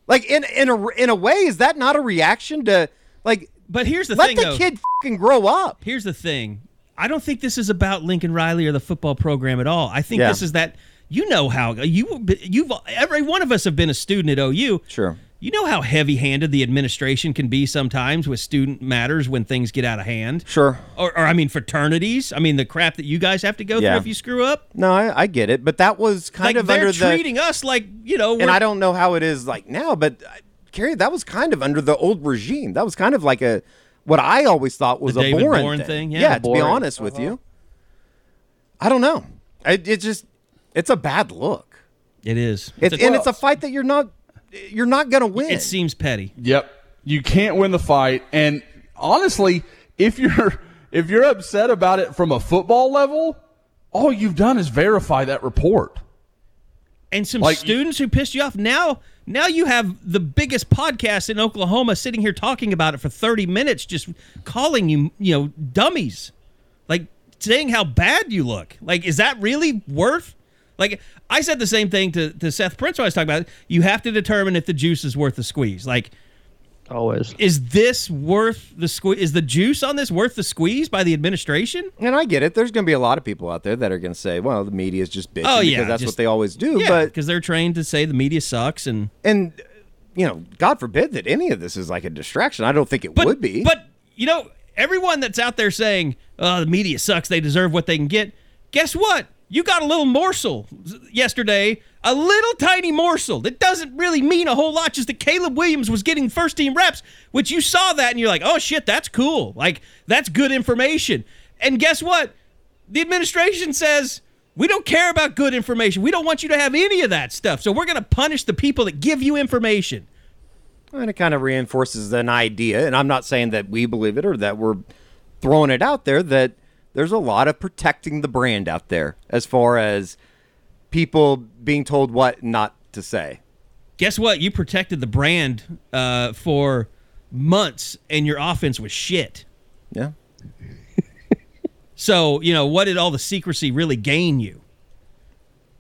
Like in in a in a way, is that not a reaction to like? but here's the Let thing the though. kid fucking grow up. here's the thing. I don't think this is about Lincoln Riley or the football program at all. I think Yeah. this is that you know how you you've every one of us have been a student at OU. Sure. you know how heavy-handed the administration can be sometimes with student matters when things get out of hand. Sure. Or, or I mean, fraternities. I mean, the crap that you guys have to go Yeah. through if you screw up. No, I, I get it, but that was kind like of they're under the. treating us like you know. and I don't know how it is like now, but uh, Carey, that was kind of under the old regime. That was kind of like a what I always thought was The a Boren thing. thing, yeah. to be honest with you, I don't know. It, it just it's a bad look. It is. It's, a- and it's a fight that you're not you're not gonna win. it seems petty. Yep. You can't win the fight. And honestly, if you're if you're upset about it from a football level, all you've done is verify that report. and some Like- students who pissed you off. Now, now you have the biggest podcast in Oklahoma sitting here talking about it for 30 minutes, just calling you, you know, dummies, like saying how bad you look. Like, is that really worth? Like, I said the same thing to, to Seth Prince when I was talking about it. You have to determine if the juice is worth the squeeze. Like, Always. is this worth the squeeze? Is the juice on this worth the squeeze by the administration? and I get it. There's going to be a lot of people out there that are going to say, "Well, the media is just bitching Oh, yeah, because that's just- what they always do." Yeah, But because they're trained to say the media sucks and and you know, God forbid that any of this is like a distraction. I don't think it But, would be. But you know, everyone that's out there saying, "Oh, the media sucks. They deserve what they can get." Guess what? You got a little morsel yesterday, a little tiny morsel that doesn't really mean a whole lot. Just that Caleb Williams was getting first team reps, which you saw that and you're like, "Oh shit, that's cool. Like that's good information." And guess what? The administration says. We don't care about good information. We don't want you to have any of that stuff. So we're going to punish the people that give you information. And it kind of reinforces an idea, and I'm not saying that we believe it or that we're throwing it out there, that there's a lot of protecting the brand out there as far as people being told what not to say. guess what? You protected the brand uh, for months, and your offense was shit. Yeah. So you know what did all the secrecy really gain you?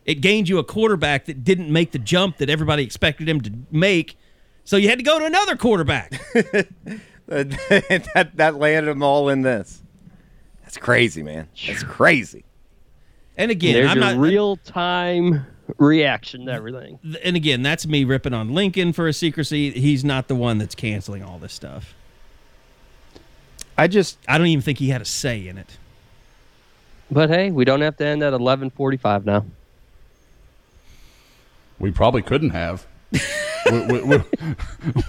It gained you a quarterback that didn't make the jump that everybody expected him to make. So you had to go to another quarterback. that that landed them all in this. That's crazy, man. That's crazy. And again, There's I'm your not uh, real time reaction to everything. And again, that's me ripping on Lincoln for a secrecy. He's not the one that's canceling all this stuff. I just I don't even think he had a say in it. But hey, we don't have to end at 11:45 now. We probably couldn't have. with, with-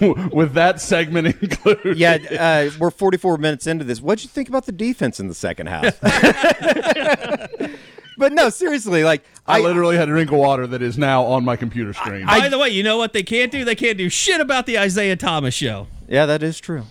with- with that segment included. yeah, uh, we're 44 minutes into this. What'd you think about the defense in the second half? but no, seriously, like I, literally had a drink of water that is now on my computer screen. By the way, you know what they can't do? They can't do shit about the Isaiah Thomas show. yeah, that is true.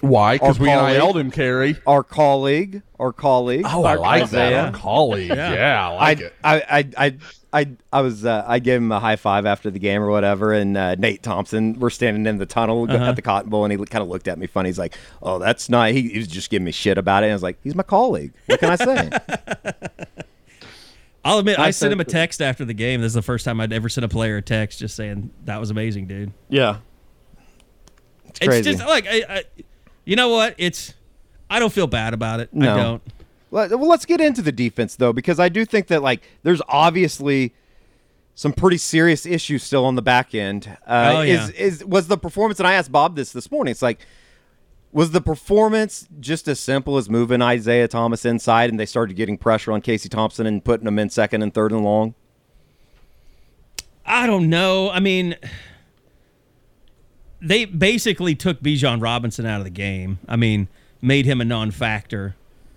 Why? Because we colleague- NIL'd him, Carey. Our colleague, our colleague. Oh, I like that. Isaiah. Our colleague. Yeah, I like I, it. I, I, I, I, I was, uh, I gave him a high five after the game or whatever, and uh, Nate Thompson, we're standing in the tunnel Uh-huh. at the Cotton Bowl, and he kind of looked at me funny. He's like, "Oh, that's not." He, he was just giving me shit about it. And I was like, "He's my colleague. What can I say?" I'll admit, I, I sent him a text after the game. This is the first time I'd ever sent a player a text just saying that was amazing, dude. yeah, it's crazy. It's just like, I, I, you know what? It's I don't feel bad about it. No. I don't. Let- Well, let's get into the defense though, because I do think that like there's obviously some pretty serious issues still on the back end. Uh, Oh, yeah. Is is was the performance? And I asked Bob this this morning. It's like. Was the performance just as simple as moving Isaiah Thomas inside and they started getting pressure on Casey Thompson and putting him in second and third and long? I don't know. I mean, they basically took Bijan Robinson out of the game. I mean, made him a non-factor.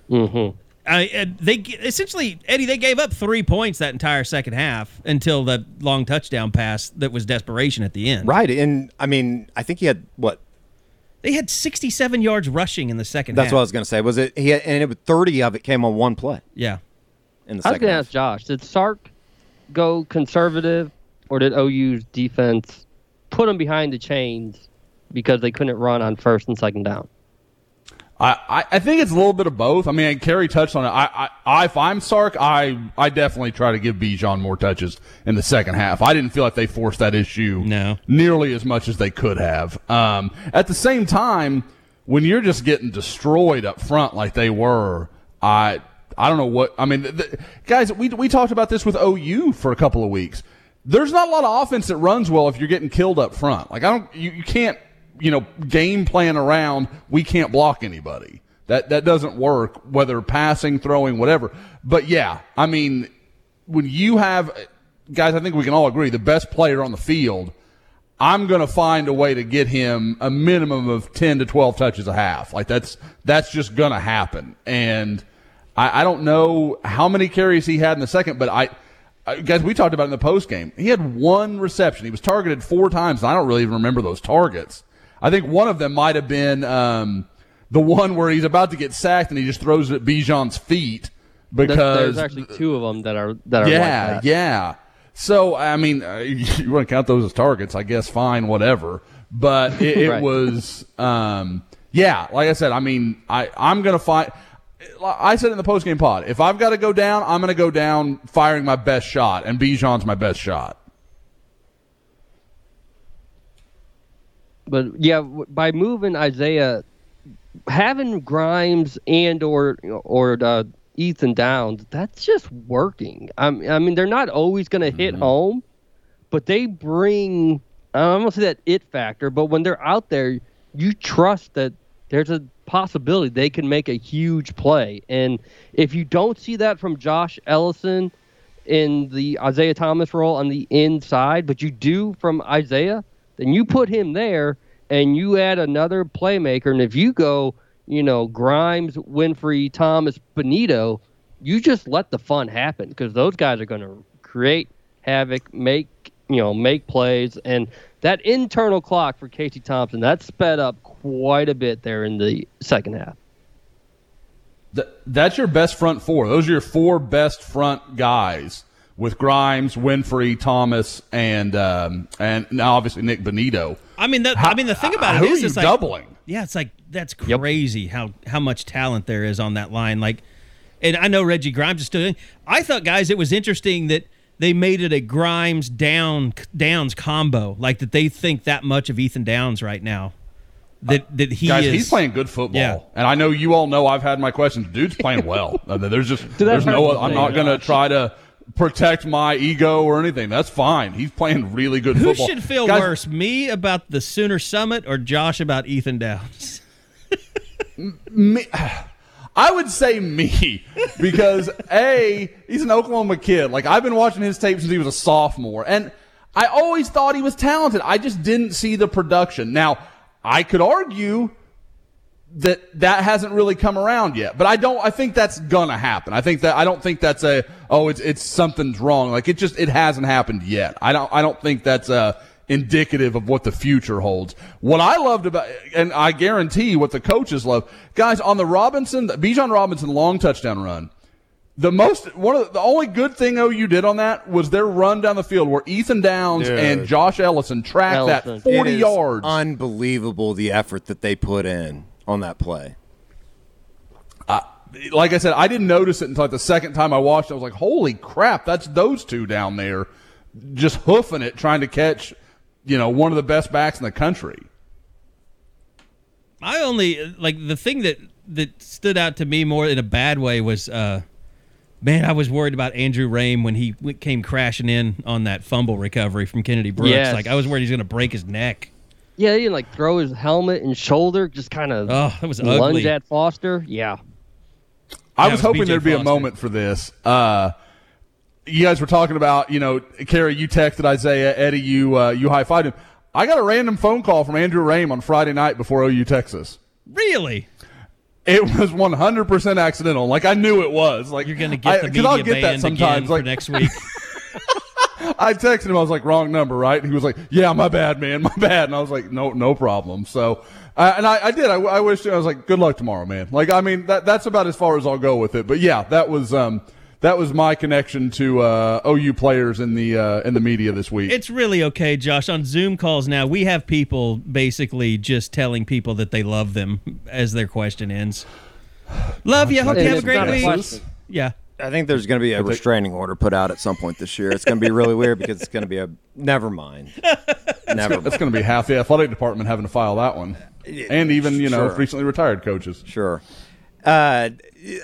Mm-hmm. I, uh, they essentially Eddie they gave up three points that entire second half until the long touchdown pass that was desperation at the end. Right. And I mean, I think he had what? They had 67 yards rushing in the second That's half. what I was going to say. Was it? He had, and it was 30 of it came on one play Yeah. in the I was gonna ask Josh: Did Sark go conservative, or did OU's defense put them behind the chains because they couldn't run on first and second down? I, I, think it's a little bit of both. I mean, Carey touched on it. I, I, I, if I'm Sark, I, I definitely try to give Bijan more touches in the second half. I didn't feel like they forced that issue No. nearly as much as they could have. Um, at the same time, when you're just getting destroyed up front like they were, I, I don't know what. I mean, the, guys, we we talked about this with OU for a couple of weeks. there's not a lot of offense that runs well if you're getting killed up front. Like I don't, you, you can't, you know, game plan around. We can't block anybody. That that doesn't work. Whether passing, throwing, whatever. But yeah, I mean, when you have guys, I think we can all agree the best player on the field. I'm going to find a way to get him a minimum of 10 to 12 touches a half. Like that's that's just going to happen. And I, I don't know how many carries he had in the second, but I guys, we talked about in the post game. He had one reception. He was targeted four times. I don't really even remember those targets. I think one of them might have been um, the one where he's about to get sacked and he just throws it at Bijan's feet because there's, there's actually two of them that are that are yeah, like that. yeah. So I mean, uh, you want to count those as targets? I guess fine, whatever. But it, it Right. was, um, yeah. Like I said, I mean, I I'm gonna find. I said in the postgame pod, if I've got to go down, I'm going to go down firing my best shot, and Bijan's my best shot. But yeah, by moving Isaiah, having Grimes and or or uh, Ethan Downs, that's just working. I mean, they're not always going to hit home, but they bring. I'm gonna say that it factor, but when they're out there, you trust that there's a possibility they can make a huge play. And if you don't see that from Josh Ellison in the Isaiah Thomas role on the inside, but you do from Isaiah, then you put him there and you add another playmaker. And if you go, you know, Grimes, Winfrey, Thomas, Bonitto, you just let the fun happen because those guys are going to create havoc, make you know, make plays, and that internal clock for Casey Thompson that sped up quite a bit there in the second half. Th- that's your best front four. Those are your four best front guys with Grimes, Winfrey, Thomas, and um, and now obviously Nik Bonitto. I mean, that, How- I mean, the thing about who it is, are you it's like, doubling? Yeah, it's like that's crazy how how much talent there is on that line. Like, and I know Reggie Grimes is still. I thought, guys, it was interesting that they made it a Grimes down Downs combo. Like that they think that much of Ethan Downs right now. That that he Guys, is. he's playing good football, Yeah. and I know you all know I've had my questions. Dude's playing well. Uh, there's just there's no. I'm not going to try to protect my ego or anything. That's fine. He's playing really good football. Who football. should feel Guys, worse, me about the Sooner Summit or Josh about Ethan Downs? me, I would say me because a he's an Oklahoma kid. Like I've been watching his tape since he was a sophomore, and I always thought he was talented. I just didn't see the production. Now I could argue that that hasn't really come around yet, but I don't. I think that's gonna happen. I think that I don't think that's a oh it's it's something's wrong. Like it just it hasn't happened yet. I don't I don't think that's a indicative of what the future holds. What I loved about, and I guarantee what the coaches love, guys on the Robinson, the Bijan Robinson long touchdown run. The most one of the, the only good thing OU did on that was their run down the field where Ethan Downs Dude. and Josh Ellison tracked that Ellison. It forty yards. Unbelievable the effort that they put in on that play. like I said, I didn't notice it until like the second time I watched. it. I was like, "Holy crap! That's those two down there, just hoofing it, trying to catch, you know, one of the best backs in the country." I only like the thing that that stood out to me more in a bad way was, uh, man, I was worried about Andrew Raym when he came crashing in on that fumble recovery from Kennedy Brooks. Yes. Like I was worried he's going to break his neck. Yeah, he didn't like throw his helmet and shoulder, just kind of Oh, that was lunge ugly. at Foster. Yeah. I Yeah, was was hoping BJ there'd be a moment for this. Uh, you guys were talking about, you know, Carey, you texted Isaiah, Eddie, you uh, you high fived him. I got a random phone call from Andrew Raym on Friday night before OU Texas. Really? It was 100% accidental. Like I knew it was. Like You're going to get I- the 'cause I'll media get that banned again sometimes. for Like next week. I texted him. I was like, "Wrong number, right?" And he was like, "Yeah, my bad, man, my bad." And I was like, "No, no problem." So, uh, and I, I did. I, I wished. I was like, "Good luck tomorrow, man." Like, I mean, that that's about as far as I'll go with it. But yeah, that was um, that was my connection to uh, OU players in the uh, in the media this week. it's really okay, Josh. On Zoom calls now, we have people basically just telling people that they love them as their question ends. Love you. Hope you have a great not a week. Yeah. I think there's going to be a restraining order put out at some point this year. It's going to be really weird because it's going to be a never mind. Never That's going to be half the athletic department having to file that one, and even you know Sure. recently retired coaches. Sure. Uh,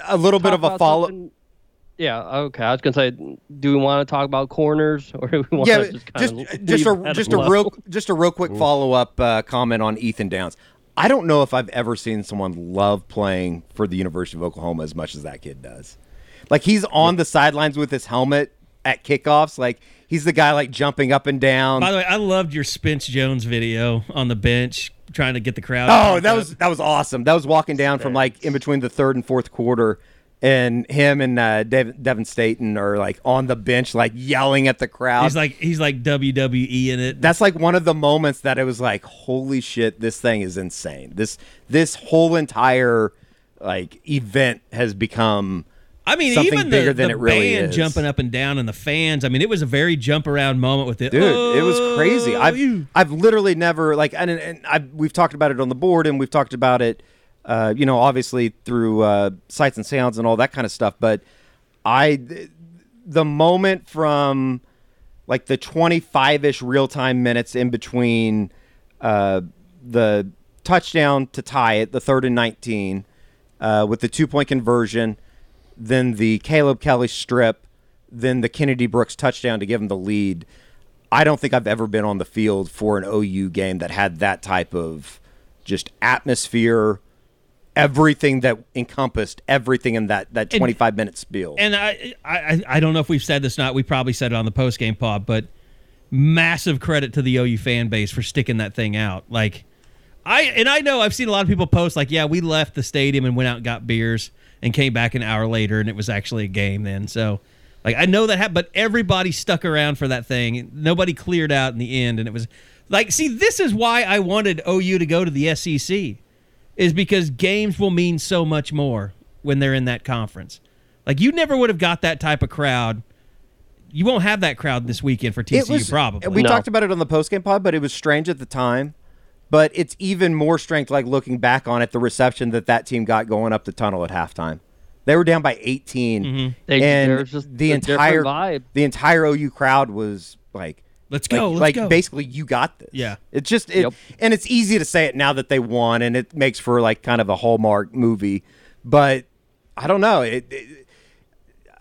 a little bit of a follow. something- Yeah, okay. I was gonna say, do we want to talk about corners or do we want yeah, to just just kind of just a just a real just a real quick follow up uh, comment on Ethan Downs. I don't know if I've ever seen someone love playing for the University of Oklahoma as much as that kid does. Like he's on the sidelines with his helmet at kickoffs. Like he's the guy like jumping up and down. By the way, I loved your Spence Jones video on the bench trying to get the crowd. Oh, that up. was that was awesome. That was walking down from like in between the third and fourth quarter, and him and uh, Devin, Devin Staten are like on the bench, like yelling at the crowd. He's like he's like WWE in it. That's like one of the moments that it was like, holy shit, this thing is insane. This this whole entire like event has become. I mean, something even bigger the, than the it really band is. jumping up and down and the fans. I mean, it was a very jump around moment with it. Dude, it was crazy. Oh, I've you- I've literally never like and, and I've, we've talked about it on the board and we've talked about it, uh, you know, obviously through uh, sights and sounds and all that kind of stuff. But I, the moment from like the 25 ish real time minutes in between uh, the touchdown to tie it, the third and 19, uh, with the two point conversion, then the Caleb Kelly strip, then the Kennedy Brooks touchdown to give him the lead. I don't think I've ever been on the field for an OU game that had that type of just atmosphere, everything that encompassed everything in that that And- 25 minute spiel. And I, I, I don't know if we've said this or not. We probably said it on the post game pod, but massive credit to the OU fan base for sticking that thing out. Like, I and I know I've seen a lot of people post like, yeah, we left the stadium and went out and got beers and came back an hour later, and it was actually a game then. So, like, I know that happened, but everybody stuck around for that thing. Nobody cleared out in the end, and it was like, see, this is why I wanted OU to go to the SEC is because games will mean so much more when they're in that conference. Like you never would have got that type of crowd. You won't have that crowd this weekend for TCU, probably. We No. talked about it on the postgame pod, but it was strange at the time. But it's even more strength, like looking back on it, the reception that that team got going up the tunnel at halftime. They were down by 18, Mm-hmm. They- and just the entire vibe. the entire OU crowd was like, Let's like, go, let's like go. basically, you got this. Yeah. it's just it, Yep. and it's easy to say it now that they won, and it makes for like kind of a hallmark movie. But I don't know. It, it,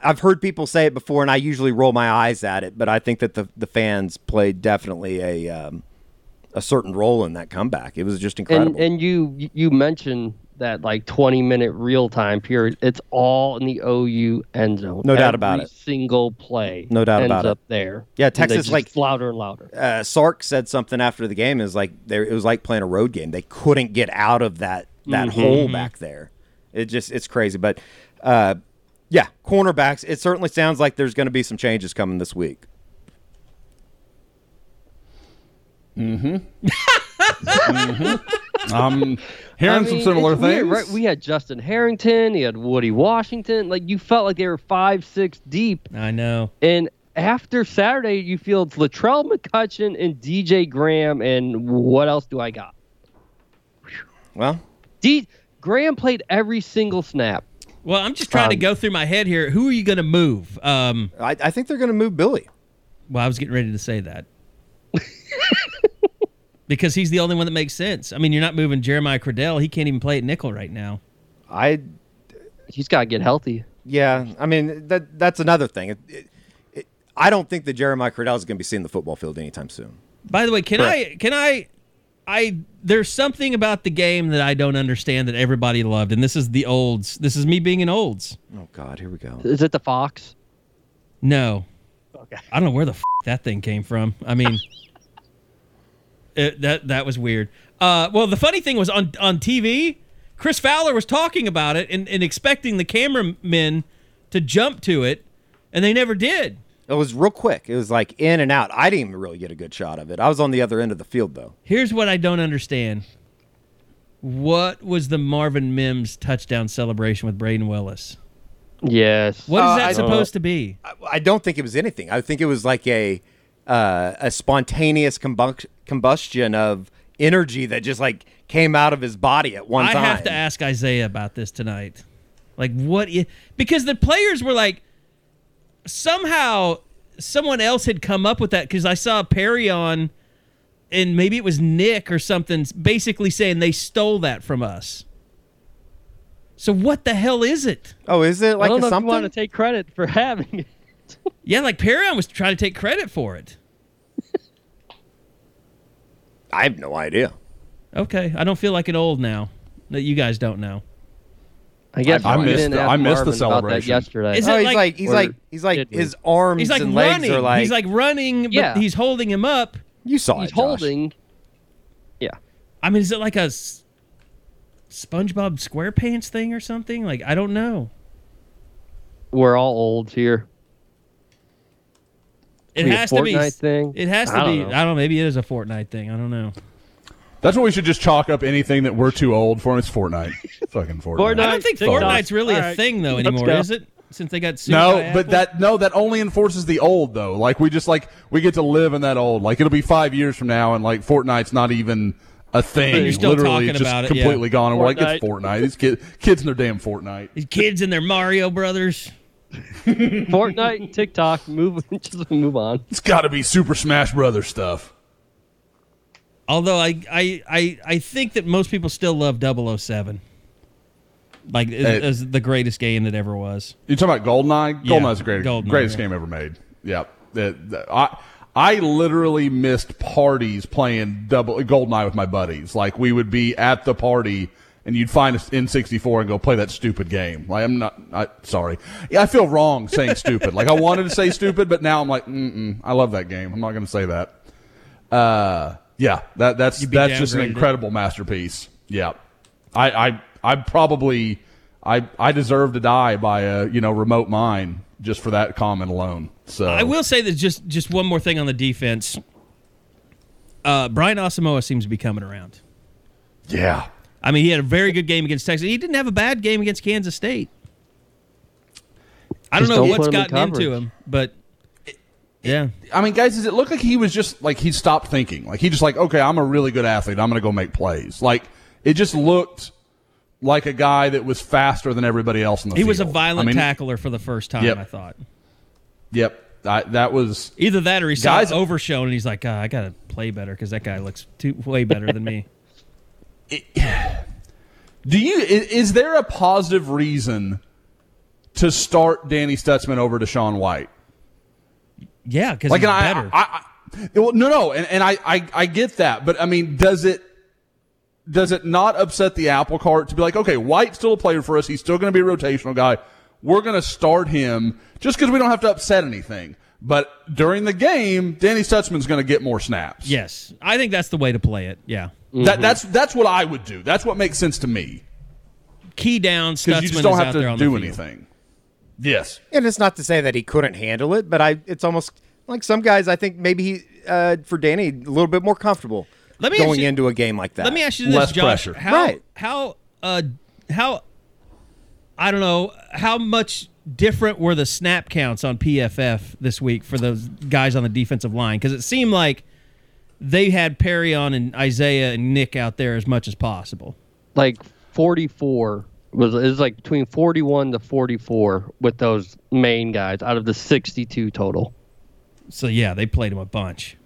I've heard people say it before, and I usually roll my eyes at it. But I think that the the fans played definitely a um, a certain role in that comeback. It was just incredible. And and you you mentioned that like 20 minute real time period. It's all in the OU end zone. No doubt about it. Single play. No doubt ends about it. up there. Yeah, Texas, like- louder and louder. uh, Sark said something after the game. Is like there. It was like playing a road game. They couldn't get out of that that hole back there. It just it's crazy. But uh, yeah, cornerbacks. It certainly sounds like there's going to be some changes coming this week. I'm hearing I some similar it's weird, things. right? We had Justin Harrington, he had Woody Washington. Like you felt like they were five, six deep. I know. And after Saturday, you feel it's Latrell McCutchin and DJ Graham. And what else do I got? Well, D- Graham played every single snap. Well, I'm just trying to Um, go through my head here. Who are you going to move? Um, I, I think they're going to move Billy. well, I was getting ready to say that. because he's the only one that makes sense. I mean, you're not moving Jeremiah Criddell. He can't even play at nickel right now. I He's got to get healthy. yeah. I mean that that's another thing. It, it, it, I don't think that Jeremiah Criddell is going to be seeing the football field anytime soon. By the way, can I can I I there's something about the game that I don't understand that everybody loved, and this is the olds. This is me being an olds. Oh God, here we go. Is it the Fox? No. Okay. I don't know where the f- that thing came from. I mean, it, that that was weird. Uh, well, the funny thing was on on TV, Chris Fowler was talking about it and, and expecting the cameramen to jump to it, and they never did. It was real quick. It was like in and out. I didn't even really get a good shot of it. I was on the other end of the field though. Here's what I don't understand. What was the Marvin Mims touchdown celebration with Brayden Willis? Yes. What is Uh, that I- supposed to be? I, I don't think it was anything. I think it was like a uh, a spontaneous combust- combustion of energy that just like came out of his body at one I time. I have to ask Isaiah about this tonight. Like what? I- because the players were like somehow someone else had come up with that because I saw Perrion, and maybe it was Nick or something, basically saying they stole that from us. So what the hell is it? Oh, is it I like don't a know if you want to take credit for having it. Yeah, like Perrion was trying to take credit for it. I have no idea. Okay, I don't feel like an old now that you guys don't know. I guess I we missed didn't the- I missed the Marvin about that celebration. yesterday. Is oh, it he's like- like, he's like he's like did we? his arms He's like and legs running. are like, he's like running, but Yeah. he's holding him up. you saw He's it, Josh. holding. Yeah. I mean, is it like a S- SpongeBob SquarePants thing or something? Like I don't know. We're all old here. It Maybe a has to be. Thing? It has to I don't be. know. I don't know. Maybe it is a Fortnite thing. I don't know. That's what we should just chalk up anything that we're too old for. and It's Fortnite. Fucking Fortnite. Fortnite. I don't think TikTok. Fortnite's really All a right. thing though anymore, is it? Since they got sued No, by but that no, that only enforces the old though. Like we just like we get to live in that old. Like it'll be five years from now, and like Fortnite's not even a thing. And you're still Literally, talking just about it, yeah. completely gone. And we're like, it's Fortnite. Fortnite. These kid, kids in their damn Fortnite. These kids and their Mario Brothers. Fortnite, TikTok, move just move on. It's got to be Super Smash Brothers stuff. Although I, I, I, I think that most people still love 007. Like as, Hey. as the greatest game that ever was. You talking about Goldeneye? Yeah, Goldeneye's the greatest, Goldeneye, greatest yeah. game ever made. Yep. That- that- I I literally missed parties playing double Goldeneye with my buddies. Like we would be at the party and you'd find us in 64 and go play that stupid game. Like I'm not. I sorry. Yeah, I feel wrong saying stupid. Like I wanted to say stupid, but now I'm like, mm I love that game. I'm not going to say that. Uh, yeah, that that's that's just an incredible masterpiece. Yeah, I I I probably I I deserve to die by a you know remote mine just for that comment alone. So I will say that just just one more thing on the defense. Uh, Brian Asamoah seems to be coming around. Yeah, I mean, he had a very good game against Texas. He didn't have a bad game against Kansas State. I don't Just know don't what's put him in gotten into him, but yeah, I mean, guys, does it look like he was just like he stopped thinking? Like he just like, okay, I'm a really good athlete. I'm going to go make plays. Like it just looked like a guy that was faster than everybody else in the field. he field. was a violent I mean, tackler for the first time. Yep. I thought Yep, I, that was either that or he saw Guys- overshown and he's like, "Ah, I got to play better because that guy looks too way better than me. Do you is, there a positive reason to start Danny Stutsman over DaShaun White? Yeah, because Like, he's I, better. I, I, well, no, no, and, and I, I, I get that, but I mean, does it, does it not upset the apple cart to be like, okay, White's still a player for us. He's still going to be a rotational guy. We're going to start him just because we don't have to upset anything. But during the game, Danny Stutsman's going to get more snaps. yes, I think that's the way to play it. Yeah, That, that's that's what I would do. That's what makes sense to me key down. because you just don't have to do anything. Yes. And it's not to say that he couldn't handle it, but I it's almost like some guys I think maybe he uh, for Danny a little bit more comfortable Let me going you- into a game like that. Let me ask you this, Less Josh. pressure. How Right. how uh how I don't know how much different were the snap counts on PFF this week for those guys on the defensive line because it seemed like they had Perrion and Isaiah and Nick out there as much as possible. Like 44 was it was like between 41 to 44 with those main guys out of the 62 total. So yeah, they played him a bunch,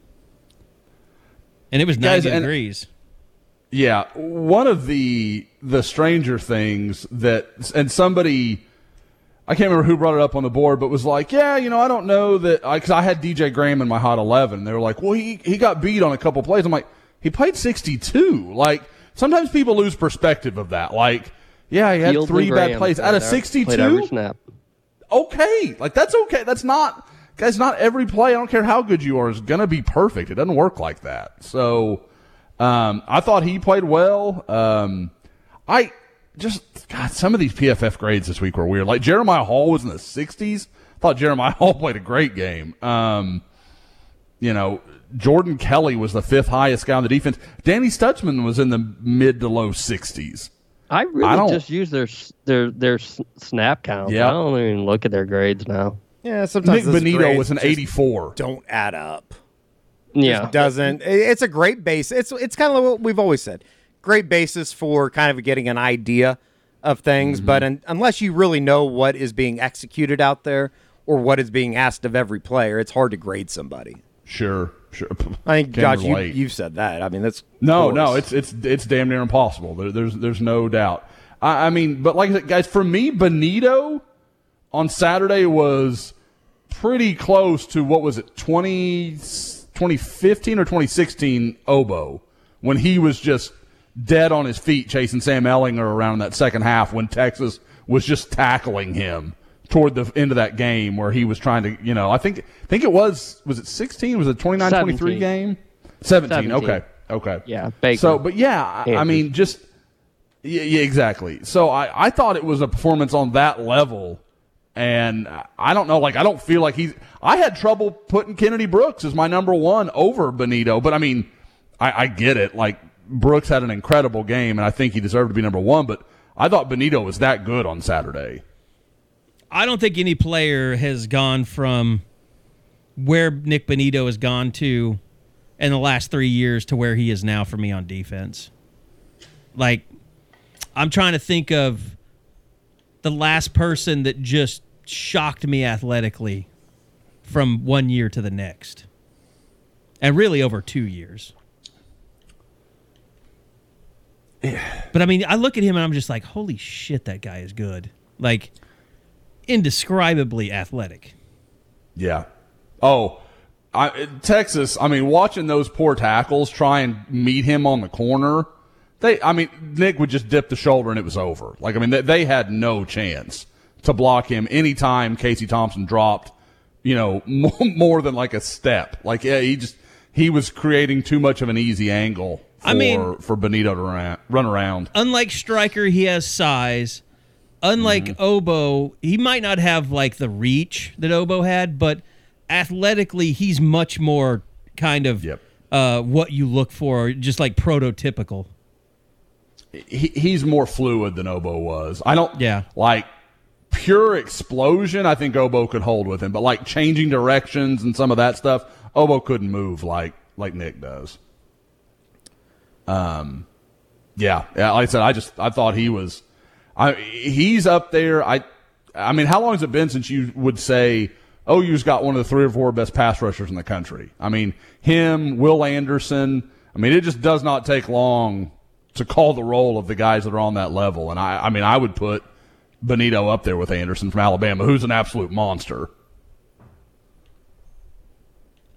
and it was Guys, ninety and- degrees. Yeah, one of the the stranger things that and somebody I can't remember who brought it up on the board, but was like, yeah, you know, I don't know that because I, had DJ Graham in my hot eleven. They were like, well, he he got beat on a couple plays. I'm like, he played 62. Like sometimes people lose perspective of that. Like, yeah, he had three bad plays out of every- Played every 62. Okay, like that's okay. That's not guys. Not every play. I don't care how good you are is gonna be perfect. It doesn't work like that. So. Um, I thought he played well. Um, I just God, some of these PFF grades this week were weird. Like Jeremiah Hall was in the 60s. I Thought Jeremiah Hall played a great game. Um, you know, Jordan Kelly was the fifth highest guy on the defense. Danny Stutsman was in the mid to low 60s. I really I don't- just use their their their snap counts. Yeah. I don't even look at their grades now. yeah, sometimes Nick those Bonitto was an 84. Don't add up. Yeah. Doesn't it's a great base. It's it's kind of what we've always said. Great basis for kind of getting an idea of things, Mm-hmm. but un, unless you really know what is being executed out there or what is being asked of every player, it's hard to grade somebody. Sure, sure. I think Josh, you, you've said that. I mean, that's No, of no, it's it's it's damn near impossible. There, there's there's no doubt. I, I mean, but like I said, guys, for me, Bonitto on Saturday was pretty close to what was it, 20, 2015 or 2016 Ogbo, when he was just dead on his feet chasing Sam Ehlinger around in that second half when Texas was just tackling him toward the end of that game where he was trying to, you know, I think I think it was was it 16 was it 29 23 game? 17. 17. Okay. Okay. Yeah, Baker. So, but yeah, I, I mean just yeah, yeah, exactly. So I, I thought it was a performance on that level. And I don't know, like, I don't feel like he's. I had trouble putting Kennedy Brooks as my number one over Bonitto, but I mean, I, I get it. Like, Brooks had an incredible game, and I think he deserved to be number one, but I thought Bonitto was that good on Saturday. I don't think any player has gone from where Nik Bonitto has gone to in the last three years to where he is now for me on defense. Like, I'm trying to think of the last person that just shocked me athletically from one year to the next. And really over two years. But I mean, I look at him and I'm just like, holy shit, that guy is good. Like, indescribably athletic. Yeah. Oh, I, Texas. I mean, watching those poor tackles try and meet him on the corner. They, I mean, Nik would just dip the shoulder and it was over. Like, I mean, they, they had no chance to block him anytime Casey Thompson dropped, you know, more, more than like a step. Like, yeah, he just, he was creating too much of an easy angle for, I mean- for Bonitto to run, run around. Unlike Stryker, he has size. Unlike Mm-hmm. Ogbo, he might not have like the reach that Ogbo had, but athletically, he's much more kind of Yep. uh, what you look for, just like prototypical. he, he's more fluid than Ogbo was. I don't Yeah. like pure explosion. I think Ogbo could hold with him, but like changing directions and some of that stuff, Ogbo couldn't move like like Nik does. Um, yeah, yeah. Like I said, I just I thought he was, I he's up there. I I mean, how long has it been since you would say? OU's got one of the three or four best pass rushers in the country. I mean, him, Will Anderson. I mean, it just does not take long to call the role of the guys that are on that level. And I, I mean, I would put Bonitto up there with Anderson from Alabama, who's an absolute monster.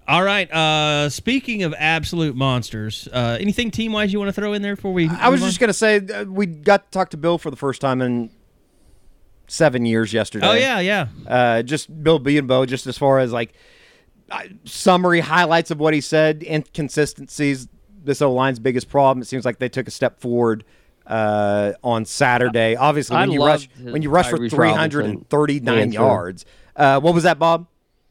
All right. Uh, speaking of absolute monsters, uh, anything team wise you want to throw in there before we? I was move just gonna say uh, we got to talk to Bill for the first time in seven years yesterday. Oh yeah, yeah. uh, just Bill Bedenbaugh, just as far as like uh, summary highlights of what he said, inconsistencies. This O line's biggest problem. It seems like they took a step forward uh, on Saturday. Obviously, I when you rush when you rush for three hundred and thirty nine yards. Uh, what was that, Bob?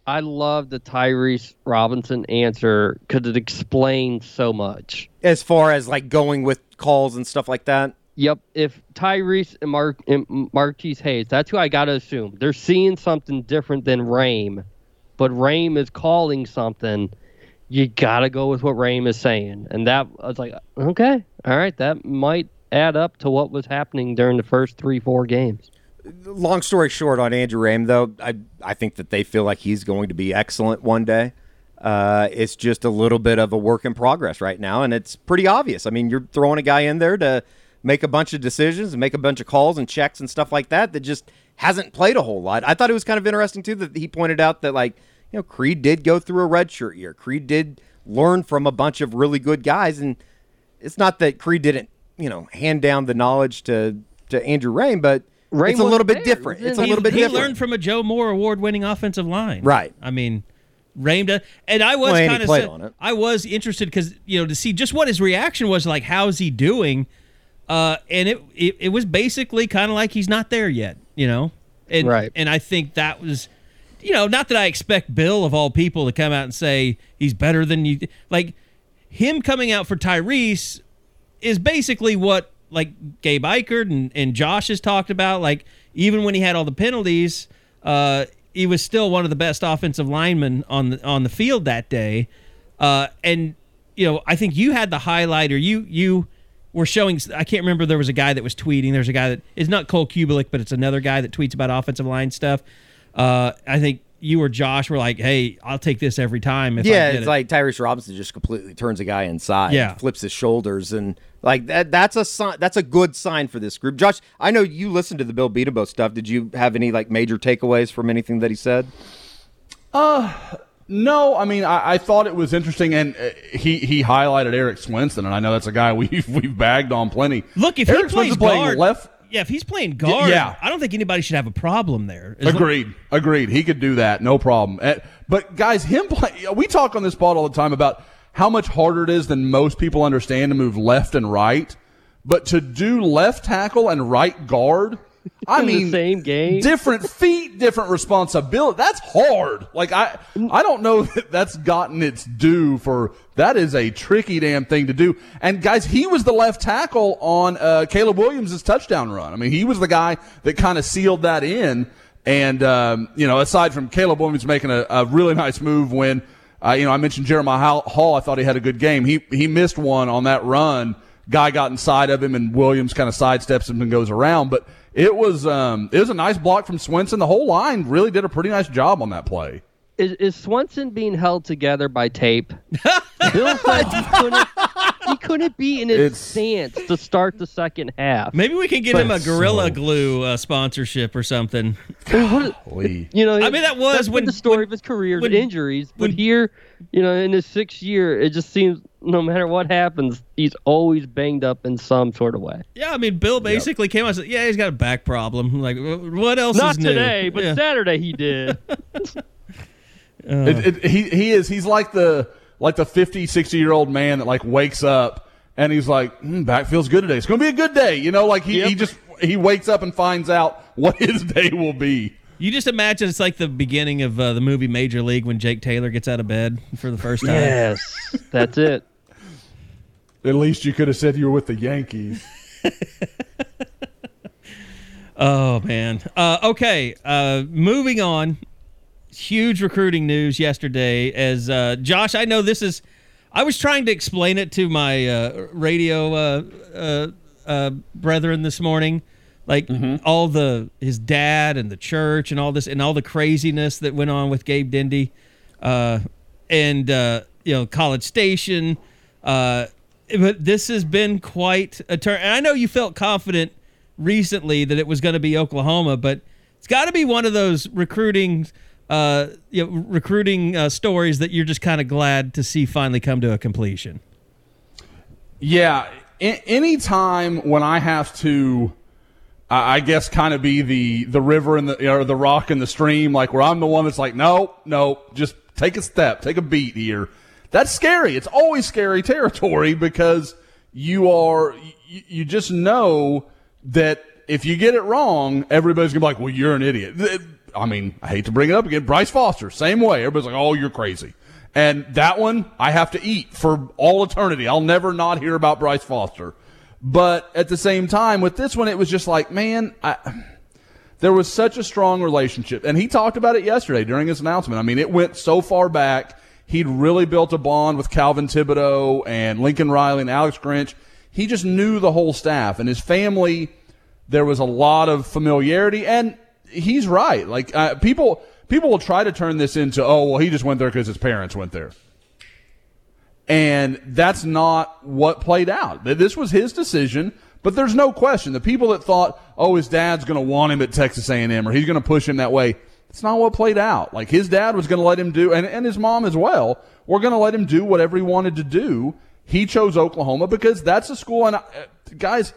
I love the Tyrese Robinson answer because it explains so much. As far as like going with calls and stuff like that. Yep. If Tyrese and Mark and Marquise Hayes, that's who I gotta assume. They're seeing something different than Raym, but Raym is calling something. You gotta go with what Raym is saying, and that I was like, okay, all right, that might add up to what was happening during the first three, four games. Long story short on Andrew Raym, though, I I think that they feel like he's going to be excellent one day. Uh, it's just a little bit of a work in progress right now, and it's pretty obvious. I mean, you're throwing a guy in there to make a bunch of decisions and make a bunch of calls and checks and stuff like that that just hasn't played a whole lot. I thought it was kind of interesting too that he pointed out that like you know Creed did go through a redshirt year. Creed did learn from a bunch of really good guys, and it's not that Creed didn't you know hand down the knowledge to to Andrew Raym, but Raym it's a little bit there. different. It's a little bit he different. He learned from a Joe Moore award-winning offensive line. Right. I mean, does, and I was Well, kind of. I was interested because you know to see just what his reaction was like. How's he doing? Uh, and it, it it was basically kind of like he's not there yet. You know, and Right. and I think that was. You know, not that I expect Bill of all people to come out and say he's better than you. Like him coming out for Tyrese is basically what like Gabe Eichert and, and Josh has talked about. Like even when he had all the penalties, uh, he was still one of the best offensive linemen on the on the field that day. Uh, and you know, I think you had the highlight, or you you were showing. I can't remember. There was a guy that was tweeting. There's a guy that is not Cole Cubelic, but it's another guy that tweets about offensive line stuff. Uh, I think you or Josh were like, "Hey, I'll take this every time." If I Yeah, it's it. like Tyrese Robinson just completely turns a guy inside, Yeah. flips his shoulders, and like that. That's a sign. That's a good sign for this group. Josh, I know you listened to the Bill Bedenbaugh stuff. Did you have any like major takeaways from anything that he said? Uh no, I mean I, I thought it was interesting, and uh, he he highlighted Erik Swenson, and I know that's a guy we've we've bagged on plenty. Look, if Erik he plays Swenson's playing guard, left, yeah, if he's playing guard, yeah. I don't think anybody should have a problem there. As lo- Agreed. Agreed. He could do that. No problem. Eh, But guys, him play, we talk on this pod all the time about how much harder it is than most people understand to move left and right. But to do left tackle and right guard, I mean, same game? different feet, different responsibility. That's hard. Like I, I don't know that that's gotten its due for. That is a tricky damn thing to do. And guys, he was the left tackle on uh, Caleb Williams' touchdown run. I mean, he was the guy that kind of sealed that in. And um, you know, aside from Caleb Williams making a, a really nice move when. Uh, you know, I mentioned Jeremiah Hall- Hall. I thought he had a good game. He he missed one on that run. Guy got inside of him, and Williams kind of sidesteps him and goes around. But it was um, it was a nice block from Swenson. The whole line really did a pretty nice job on that play. Is, is Swenson being held together by tape? Bill said he couldn't, he couldn't be in his It's- stance to start the second half. Maybe we can get him a Gorilla so- Glue uh, sponsorship or something. Lee. You know, I mean, that was that's when- the story when- of his career, when- the injuries. But when- here, you know, in his sixth year, it just seems no matter what happens, he's always banged up in some sort of way. Yeah, I mean, Bill basically came out and said, "Yeah, he's got a back problem. Like, what else Not is new?" today, but Yeah. Saturday he did. It, it, he he is he's like the like the 50, 60 year old man that like wakes up and he's like, mm, back feels good today. It's going to be a good day. You know, like he, he just he wakes up and finds out what his day will be. You just imagine it's like the beginning of uh, the movie Major League when Jake Taylor gets out of bed for the first time. yes, that's it. At least you could have said you were with the Yankees. Oh man. Uh, okay. Uh, moving on. Huge recruiting news yesterday. As uh, Josh, I know this is. I was trying to explain it to my uh, radio uh, uh, uh, brethren this morning, like all the his dad and the church and all this and all the craziness that went on with Gabe Dindy, uh, and uh, you know College Station. Uh, but this has been quite a turn. And I know you felt confident recently that it was going to be Oklahoma, but it's got to be one of those recruiting, uh, you know, recruiting uh, stories that you're just kind of glad to see finally come to a completion. Yeah, a- anytime when I have to, I guess, kind of be the the river and the or the rock and the stream, like where I'm the one that's like, no, no, just take a step, take a beat here. That's scary. It's always scary territory because you are you just know that if you get it wrong, everybody's gonna be like, well, you're an idiot. I mean, I hate to bring it up again. Bryce Foster, same way. Everybody's like, oh, you're crazy. And that one, I have to eat for all eternity. I'll never not hear about Bryce Foster. But at the same time, with this one, it was just like, man, I, there was such a strong relationship. And he talked about it yesterday during his announcement. I mean, it went so far back. He'd really built a bond with Calvin Thibodeaux and Lincoln Riley and Alex Grinch. He just knew the whole staff and his family. There was a lot of familiarity, and he's right. Like uh, people, people will try to turn this into, oh, well, he just went there because his parents went there. And that's not what played out. This was his decision, but there's no question. The people that thought, oh, his dad's going to want him at Texas A&M or he's going to push him that way, it's not what played out. Like his dad was going to let him do, and, and his mom as well, were going to let him do whatever he wanted to do. He chose Oklahoma because that's a school. And uh, guys,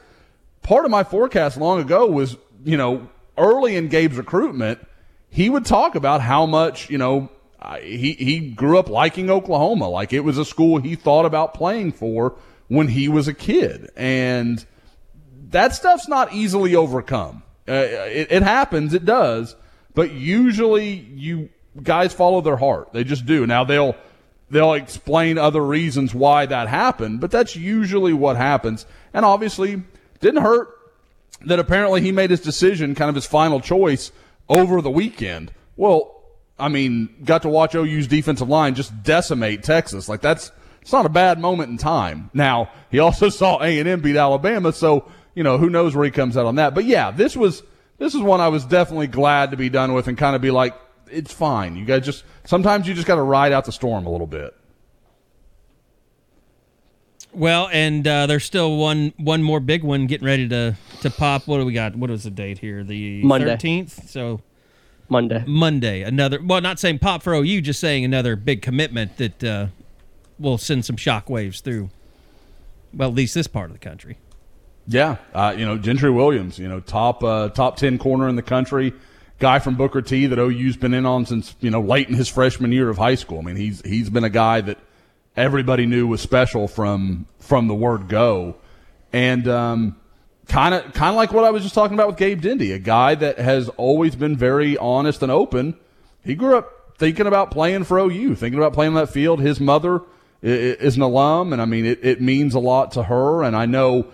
part of my forecast long ago was, you know, early in Gabe's recruitment, he would talk about how much, you know, he, he grew up liking Oklahoma. Like it was a school he thought about playing for when he was a kid. And that stuff's not easily overcome. Uh, it, it happens, it does, but usually you guys follow their heart. They just do. Now they'll they'll explain other reasons why that happened, but that's usually what happens. And obviously, didn't hurt that apparently he made his decision, kind of his final choice, over the weekend. Well, I mean, got to watch OU's defensive line just decimate Texas. Like that's it's not a bad moment in time. Now he also saw A and M beat Alabama, so you know who knows where he comes out on that. But yeah, this was this is one I was definitely glad to be done with and kind of be like, it's fine. You guys just sometimes you just got to ride out the storm a little bit. Well, and uh, there's still one one more big one getting ready to to pop. What do we got? What was the date here? The 13th. So Monday. Monday, another. Well, not saying pop for OU, just saying another big commitment that uh, will send some shockwaves through. Well, at least this part of the country. Yeah, uh, you know Gentry Williams, you know top uh, top ten corner in the country, guy from Booker T that OU's been in on since you know late in his freshman year of high school. I mean he's he's been a guy that everybody knew was special from from the word go, and kind of kind of like what I was just talking about with Gabe Dindy, a guy that has always been very honest and open. He grew up thinking about playing for OU, thinking about playing that field. His mother is an alum, and I mean it, it means a lot to her, and I know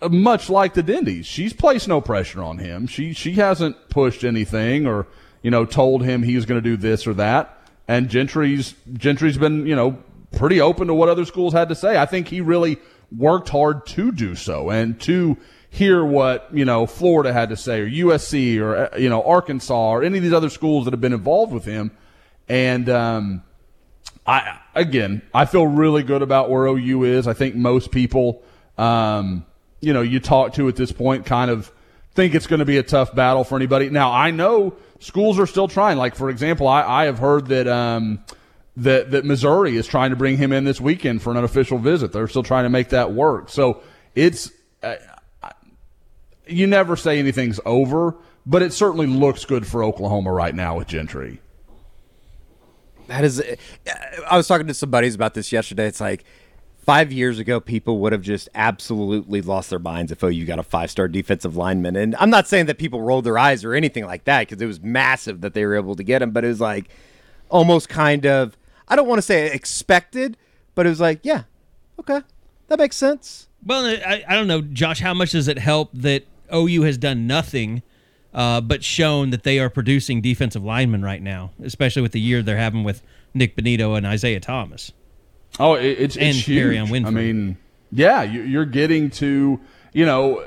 uh, much like the Dindies, she's placed no pressure on him. She she hasn't pushed anything or you know told him he's going to do this or that. And Gentry's Gentry's been you know pretty open to what other schools had to say. I think he really worked hard to do so and to hear what you know Florida had to say or USC or uh, you know Arkansas or any of these other schools that have been involved with him. And um, I again, I feel really good about where OU is. I think most people, um, you know, you talk to at this point, kind of think it's going to be a tough battle for anybody. Now, I know schools are still trying. Like for example, I, I have heard that um, that that Missouri is trying to bring him in this weekend for an unofficial visit. They're still trying to make that work. So it's. Uh, you never say anything's over, but it certainly looks good for Oklahoma right now with Gentry. That is, I was talking to some buddies about this yesterday. It's like five years ago, people would have just absolutely lost their minds if OU got a five star defensive lineman. And I'm not saying that people rolled their eyes or anything like that because it was massive that they were able to get him, but it was like almost kind of, I don't want to say expected, but it was like, yeah, okay, that makes sense. Well, I, I don't know, Josh. How much does it help that OU has done nothing, uh, but shown that they are producing defensive linemen right now, especially with the year they're having with Nik Bonitto and Isaiah Thomas. Oh, it, it's And it's huge. Perrion Winfrey. I mean, yeah, you, you're getting to, you know,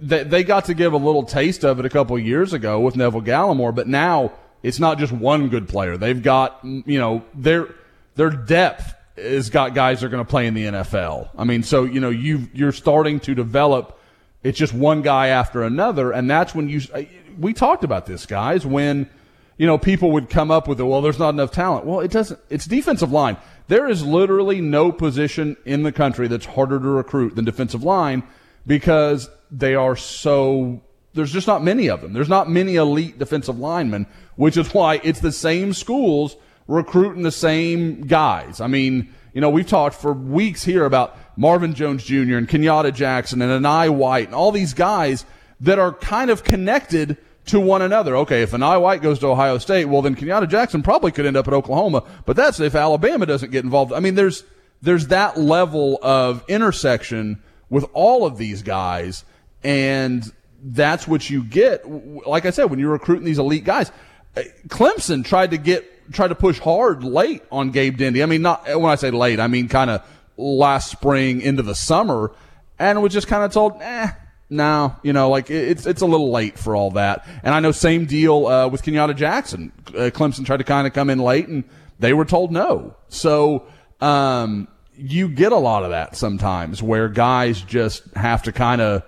they, they got to give a little taste of it a couple of years ago with Neville Gallimore, but now it's not just one good player. They've got, you know, their their depth has got guys that are going to play in the NFL. I mean, so you know, you you're starting to develop. It's just one guy after another, and that's when you. Uh, we talked about this, guys, when you know, people would come up with it. Well, there's not enough talent. Well, it doesn't. It's defensive line. There is literally no position in the country that's harder to recruit than defensive line because they are so. There's just not many of them. There's not many elite defensive linemen, which is why it's the same schools recruiting the same guys. I mean, you know, we've talked for weeks here about Marvin Jones Jr. and Kenyatta Jackson and Enai White and all these guys that are kind of connected to one another. Okay, if Enai White goes to Ohio State, well then Kenyatta Jackson probably could end up at Oklahoma, but that's if Alabama doesn't get involved. I mean, there's there's that level of intersection with all of these guys, and that's what you get. Like I said, when you're recruiting these elite guys, uh, Clemson tried to get tried to push hard late on Gabe Dindy. I mean, not when I say late, I mean kind of last spring into the summer, and was just kind of told, eh, no, you know, like it's it's a little late for all that. And I know same deal uh, with Kenyatta Jackson. Uh, Clemson tried to kind of come in late, and they were told no. So um, you get a lot of that sometimes, where guys just have to kind of.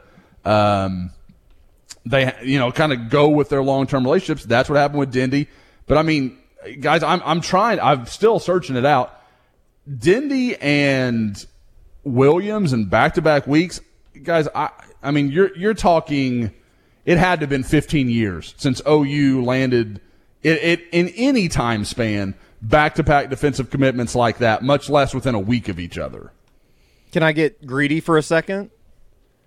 Um, they you know kind of go with their long term relationships. That's what happened with Dindy. But I mean, guys, I'm I'm trying. I'm still searching it out. Dindy and Williams and back to back weeks, guys. I I mean, you're you're talking. It had to have been 15 years since OU landed it, it in any time span back to back defensive commitments like that, much less within a week of each other. Can I get greedy for a second?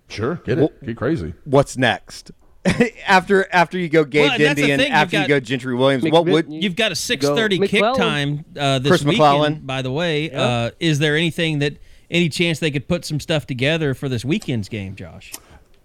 Sure, get it, get crazy. What's next? after after you go Gabe Well, Dindy and thing, you've after you go Gentry Williams, Mc- what would You've got a 6:30 kick time uh, this Chris weekend. McClellan. By the way, uh, is there anything that any chance they could put some stuff together for this weekend's game, Josh?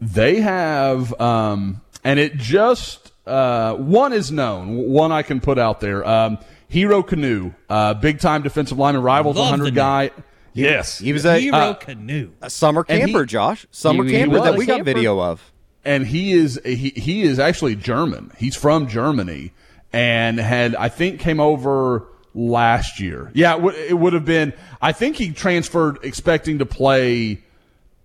They have, um, and it just uh, one is known. One I can put out there. Um, Hero Kanu, uh, big time defensive lineman, rivals 100 guy. Yes, he was a, Hero uh, Kanu. a summer and he- camper, Josh. Summer He- he camper that was. we got Camper. video of. And he is he he is actually German. He's from Germany, and had I think came over last year. Yeah, it, w- it would have been. I think he transferred expecting to play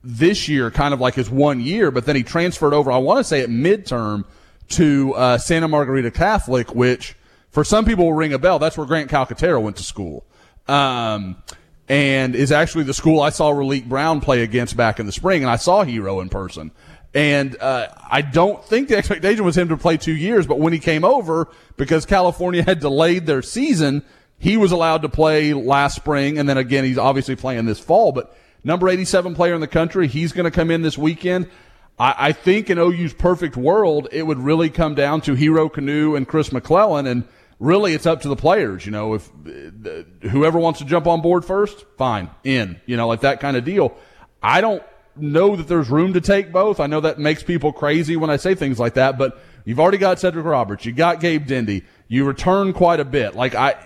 this year, kind of like his one year, but then he transferred over. I want to say at midterm to uh, Santa Margarita Catholic, which for some people will ring a bell. That's where Grant Calcaterra went to school. Um, and is actually the school I saw Raleek Brown play against back in the spring, and I saw Hero in person. And uh, I don't think the expectation was him to play two years, but when he came over, because California had delayed their season, he was allowed to play last spring, and then again, he's obviously playing this fall. But number 87 player in the country, he's going to come in this weekend. I, I think in OU's perfect world, it would really come down to Hero Kanu and Chris McClellan, and really it's up to the players. You know, if uh, whoever wants to jump on board first, fine, in. You know, like that kind of deal. I don't know that there's room to take both. I know that makes people crazy when I say things like that, but you've already got Cedric Roberts, you got Gabe Dindy, you return quite a bit. Like I,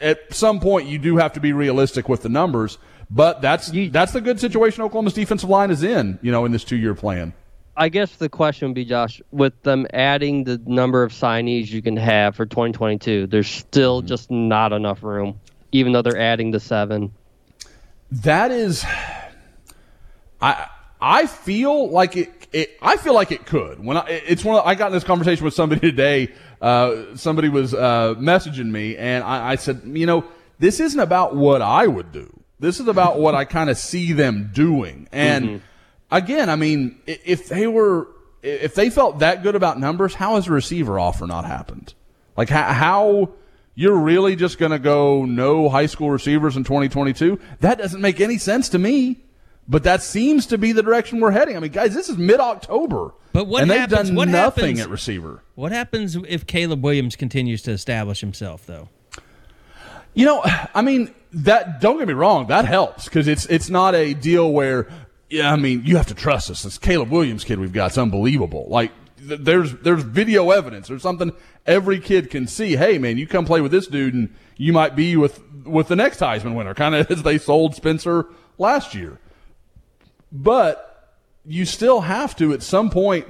at some point, you do have to be realistic with the numbers. But that's that's the good situation Oklahoma's defensive line is in, you know, in this two year plan. I guess the question would be, Josh, with them adding the number of signees you can have for 2022, there's still mm-hmm. just not enough room, even though they're adding the seven. That is, I I feel like it. it I feel like it could. When I, it's one, of, I got in this conversation with somebody today. Uh, somebody was uh, messaging me, and I, I said, you know, this isn't about what I would do. This is about what I kind of see them doing. And mm-hmm. again, I mean, if they were, if they felt that good about numbers, how has a receiver offer not happened? Like how, how you're really just going to go no high school receivers in 2022? That doesn't make any sense to me. But that seems to be the direction we're heading. I mean, guys, this is mid October. But what and happens, they've done what nothing happens, at receiver. What happens if Caleb Williams continues to establish himself, though? You know, I mean, that don't get me wrong, that helps because it's it's not a deal where yeah, I mean, you have to trust us. This Caleb Williams kid we've got, it's unbelievable. Like th- there's there's video evidence. There's something every kid can see. Hey, man, you come play with this dude, and you might be with with the next Heisman winner, kind of as they sold Spencer last year. But you still have to at some point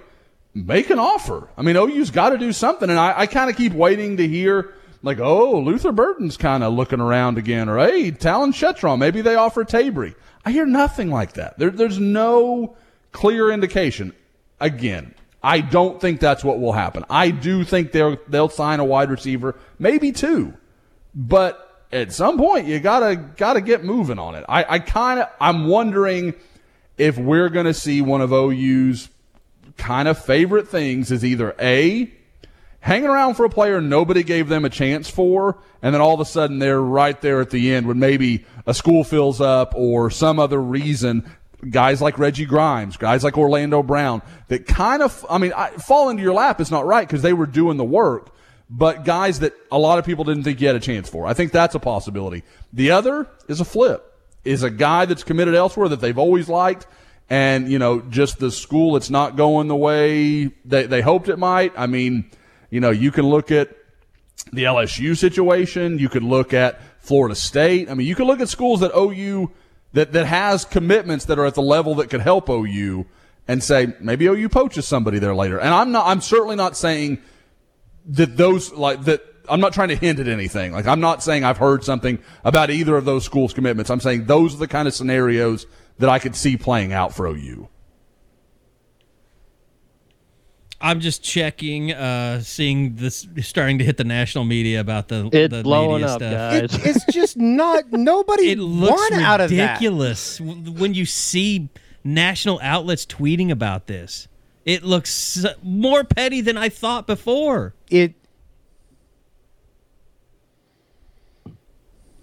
make an offer. I mean, OU's got to do something, and I, I kind of keep waiting to hear like, oh, Luther Burden's kind of looking around again, or hey, Talyn Shettron, maybe they offer Tabry. I hear nothing like that. There, there's no clear indication. Again, I don't think that's what will happen. I do think they'll they'll sign a wide receiver, maybe two, but at some point you gotta gotta get moving on it. I, I kind of I'm wondering if we're gonna see one of OU's kind of favorite things is either a hanging around for a player nobody gave them a chance for, and then all of a sudden they're right there at the end when maybe a school fills up or some other reason. Guys like Reggie Grimes, guys like Orlando Brown, that kind of, I mean, I, fall into your lap is not right because they were doing the work, but guys that a lot of people didn't think you had a chance for. I think that's a possibility. The other is a flip, is a guy that's committed elsewhere that they've always liked and you know just the school it's not going the way they, they hoped it might i mean you know, you can look at the LSU situation. You could look at Florida State. I mean, you could look at schools that OU that that has commitments that are at the level that could help OU and say maybe OU poaches somebody there later. And I'm not. I'm certainly not saying that those like that. I'm not trying to hint at anything. Like I'm not saying I've heard something about either of those schools' commitments. I'm saying those are the kind of scenarios that I could see playing out for OU. I'm just checking, uh, seeing this starting to hit the national media about the it's the blowing media up, stuff. guys. It, it's just not nobody It looks won out of that. ridiculous when you see national outlets tweeting about this. It looks more petty than I thought before. It.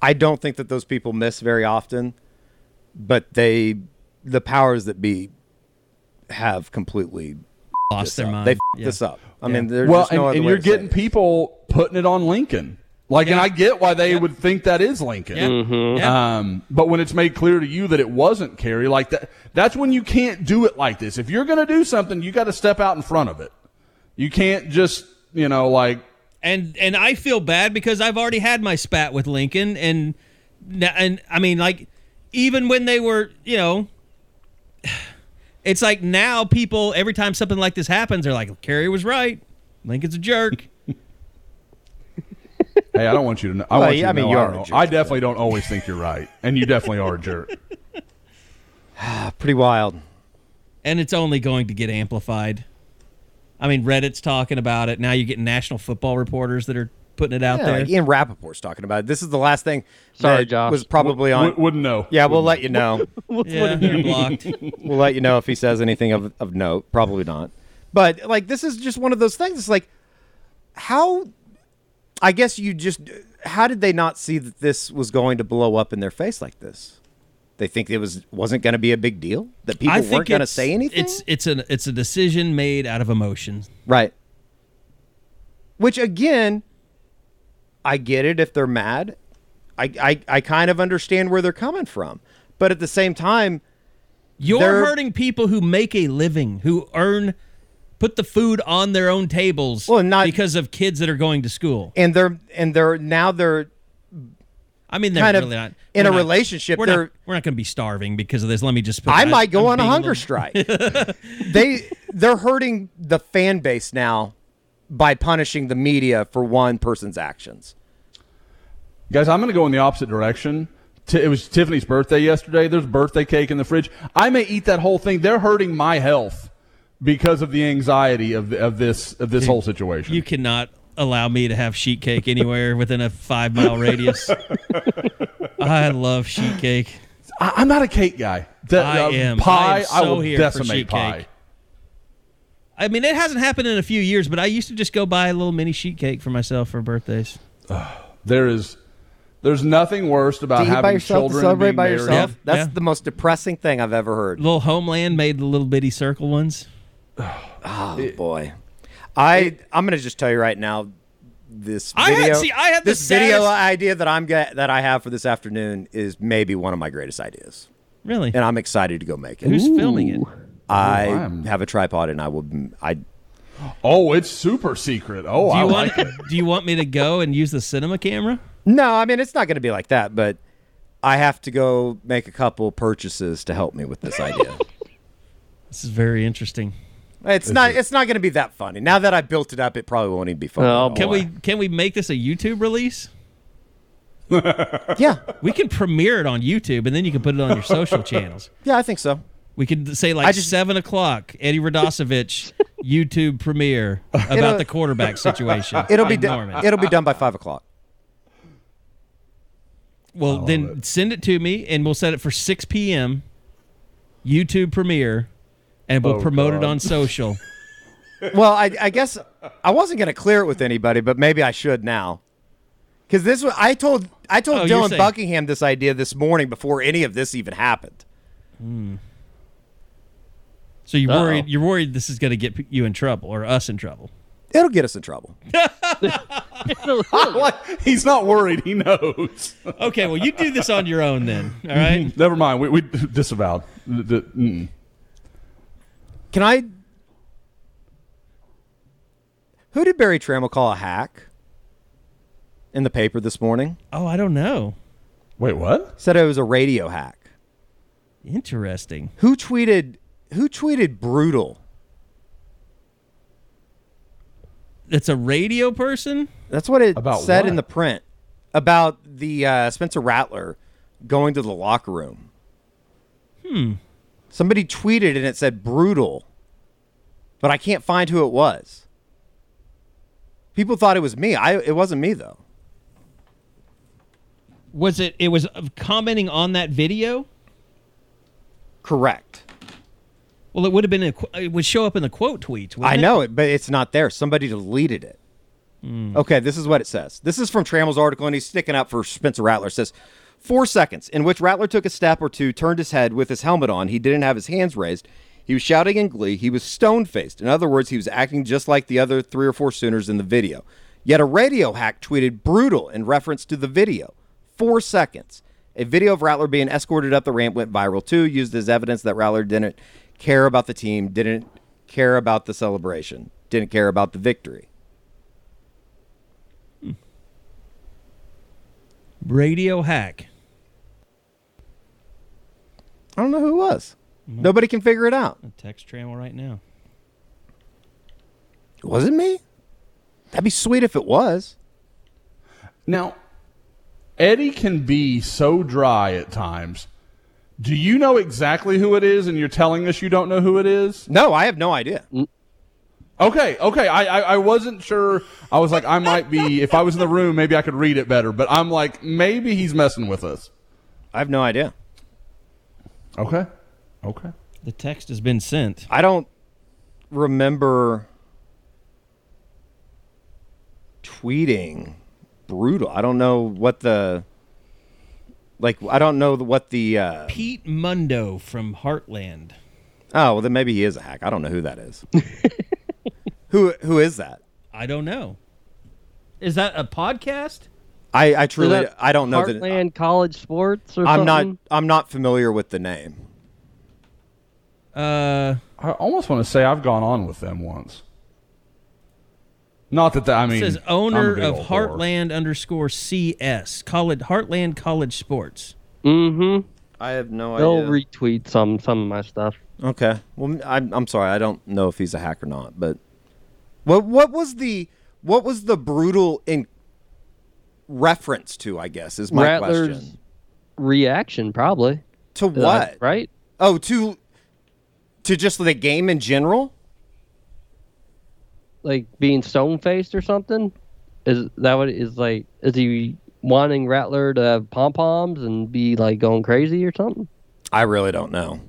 I don't think that those people miss very often, but they, the powers that be, have completely Lost their up. mind. They f- Yeah. this up. I Yeah. mean, there's well, just no and, other and way you're to say getting it. people putting it on Lincoln. Like, and I get why they Yeah. would think that is Lincoln. Yeah. Mm-hmm. Yeah. Um, but when it's made clear to you that it wasn't Carey, like that, that's when you can't do it like this. If you're going to do something, you got to step out in front of it. You can't just, you know, like, and and I feel bad because I've already had my spat with Lincoln, and and I mean, like, even when they were, you know, it's like now people every time something like this happens, they're like, Carey was right, Lincoln's a jerk. Hey, I don't want you to know. I Well, want you yeah, to I mean, know you I are a jerk, I definitely don't always think you're right, and you definitely are a jerk. Pretty wild. and it's only going to get amplified. I mean, Reddit's talking about it now. You're getting national football reporters that are putting it out Yeah, there. like Ian Rapoport's talking about it. This is the last thing Sorry, that Josh. was probably on. W- wouldn't know. yeah, we'll let you know. yeah, you're blocked. we'll let you know if he says anything of, of note. Probably not. But like this is just one of those things. It's like how I guess you just how did they not see that this was going to blow up in their face like this? They think it was wasn't going to be a big deal that people weren't going to say anything. It's it's an it's a decision made out of emotion. right. Which again, I get it if they're mad. I, I I kind of understand where they're coming from, but at the same time, You're hurting people who make a living, who earn, put the food on their own tables, Well, not- because of kids that are going to school. and they're and they're now they're I mean, they're kind of really not in a not- relationship, We're they're- not, we're not going to be starving because of this. Let me just. Put I that- might go I'm on a hunger little- strike. they they're hurting the fan base now by punishing the media for one person's actions. Guys, I'm going to go in the opposite direction. T- it was Tiffany's birthday yesterday. There's birthday cake in the fridge. I may eat that whole thing. They're hurting my health because of the anxiety of, of this of this whole situation. You cannot allow me to have sheet cake anywhere within a five mile radius. I love sheet cake. I, I'm not a cake guy. The- I uh, am. Pie. I am so will here for decimate sheet pie. cake. I mean, it hasn't happened in a few years, but I used to just go buy a little mini sheet cake for myself for birthdays. There is, there's nothing worse about having by yourself, to children celebrate being by married. yourself. Yeah, That's yeah. the most depressing thing I've ever heard. Little Homeland made the little bitty circle ones. Oh boy, I I'm gonna just tell you right now. This I had- video, see, I had the this video saddest- idea that I'm get, that I have for this afternoon is maybe one of my greatest ideas, Really? and I'm excited to go make it. Who's filming it? I oh, I'm- have a tripod, and I will. I Oh, it's super secret. Oh, Do I you like it. Do you want me to go and use the cinema camera? No, I mean it's not going to be like that, but I have to go make a couple purchases to help me with this idea. This is very interesting. It's not it's not going to be that funny. Now that I built it up, it probably won't even be funny. Oh. Can we Can we make this a YouTube release? Yeah, We can premiere it on YouTube, and then you can put it on your social channels. yeah, I think so. We could say like I just- seven o'clock, Eddie Radosevich YouTube premiere about the quarterback situation. It'll be done. Norman. It'll be done by five o'clock. Well, then send it to me, and we'll set it for six p.m. YouTube premiere, and we'll Oh, promote it on social. Well, I, I guess I wasn't going to clear it with anybody, but maybe I should now. Because this was I told I told Oh, Dylan saying- Buckingham this idea this morning before any of this even happened. So you're worried? You're worried this is going to get you in trouble or us in trouble? It'll get us in trouble. He's not worried. He knows. Okay, well you do this on your own then. All right. Never mind. We, we disavowed. D- d- mm. Can I? Who did Berry Tramel call a hack in the paper this morning? Oh, I don't know. Wait, what? Said it was a radio hack. Interesting. Who tweeted? Who tweeted brutal? It's a radio person. That's what it About said what? in the print about the uh, Spencer Rattler going to the locker room. Hmm. Somebody tweeted and it said brutal, but I can't find who it was. People thought it was me. I it wasn't me though. Was it? It was commenting on that video. Correct. Well, it would have been. A, it would show up in the quote tweets. I it? know it, but it's not there. Somebody deleted it. Hmm. Okay, this is what it says. This is from Tramel's article, and he's sticking up for Spencer Rattler. It says, Four seconds in which Rattler took a step or two, turned his head with his helmet on. He didn't have his hands raised. He was shouting in glee. He was stone faced. In other words, he was acting just like the other three or four Sooners in the video. Yet a radio hack tweeted brutal in reference to the video. Four seconds. A video of Rattler being escorted up the ramp went viral too, used as evidence that Rattler didn't care about the team, didn't care about the celebration, didn't care about the victory. Radio hack. I don't know who it was. Nobody can figure it out. A text Tramel right now. Was it me? That'd be sweet if it was. Now, Eddie can be so dry at times. Do you know exactly who it is, and you're telling us you don't know who it is? No, I have no idea. Mm. Okay, okay. I, I, I wasn't sure. I was like, I might be. If I was in the room, maybe I could read it better. But I'm like, maybe he's messing with us. I have no idea. Okay, okay. The text has been sent. I don't remember tweeting brutal. I don't know what the like. I don't know what the. Uh, Pete Mundo from Heartland. oh, well, then maybe he is a hack. I don't know who that is. who who is that? I don't know. Is that a podcast? I, I truly I don't know that. Heartland College Sports or I'm not? I'm not familiar with the name. Uh, I almost want to say I've gone on with them once. Not that that I mean. it says owner of old whore. Heartland underscore CS College Heartland College Sports. Mm-hmm. I have no idea. They'll retweet some some of my stuff. Okay. Well, I'm I'm sorry. I don't know if he's a hack or not. But what what was the what was the brutal in reference to? I guess is my Rattler's question. reaction, probably. To Uh, what? right? Oh, to to just the game in general. Like being stone faced or something? Is that what is like? Is he wanting Rattler to have pom poms and be like going crazy or something? I really don't know.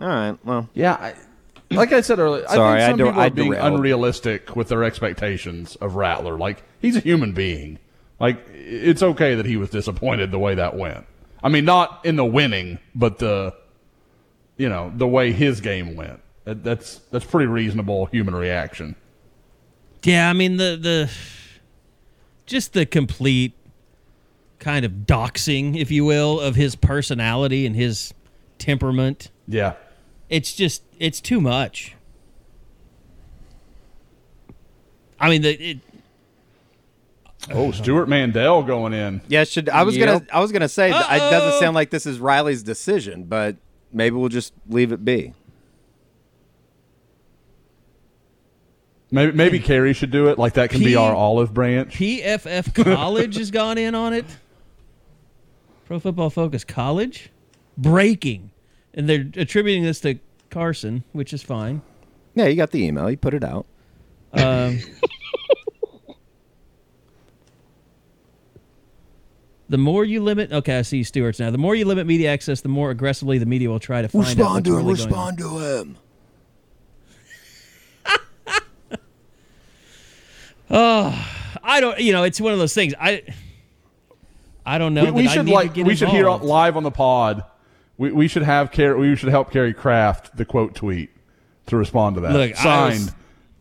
All right. Well, Yeah, I, like I said earlier, Sorry, I I think some do- people I are being derailed. unrealistic with their expectations of Rattler. Like he's a human being. Like it's okay that he was disappointed the way that went. I mean, not in the winning, but the you know the way his game went. That, that's that's pretty reasonable human reaction. Yeah, I mean the the just the complete kind of doxing, if you will, of his personality and his temperament. Yeah, It's just it's too much. I mean the it, Oh, Stewart Mandel going in. yeah. Should I was Yep. gonna I was gonna say that it doesn't sound like this is Riley's decision, but maybe we'll just leave it be. Maybe maybe Carey should do it. Like that can P- be our olive branch. PFF College has gone in on it. Pro Football Focus College breaking, and they're attributing this to Carson, which is fine. Yeah, you got the email. You put it out. Um, the more you limit, okay, I see Stewart's now. The more you limit media access, the more aggressively the media will try to find out what's really going to him. oh, I don't, you know, it's one of those things. I, I don't know. we, we that I should need like to get we should hear live on the pod. We, we should have Carey. We should help Carey craft the quote tweet to respond to that. Look, I signed. was-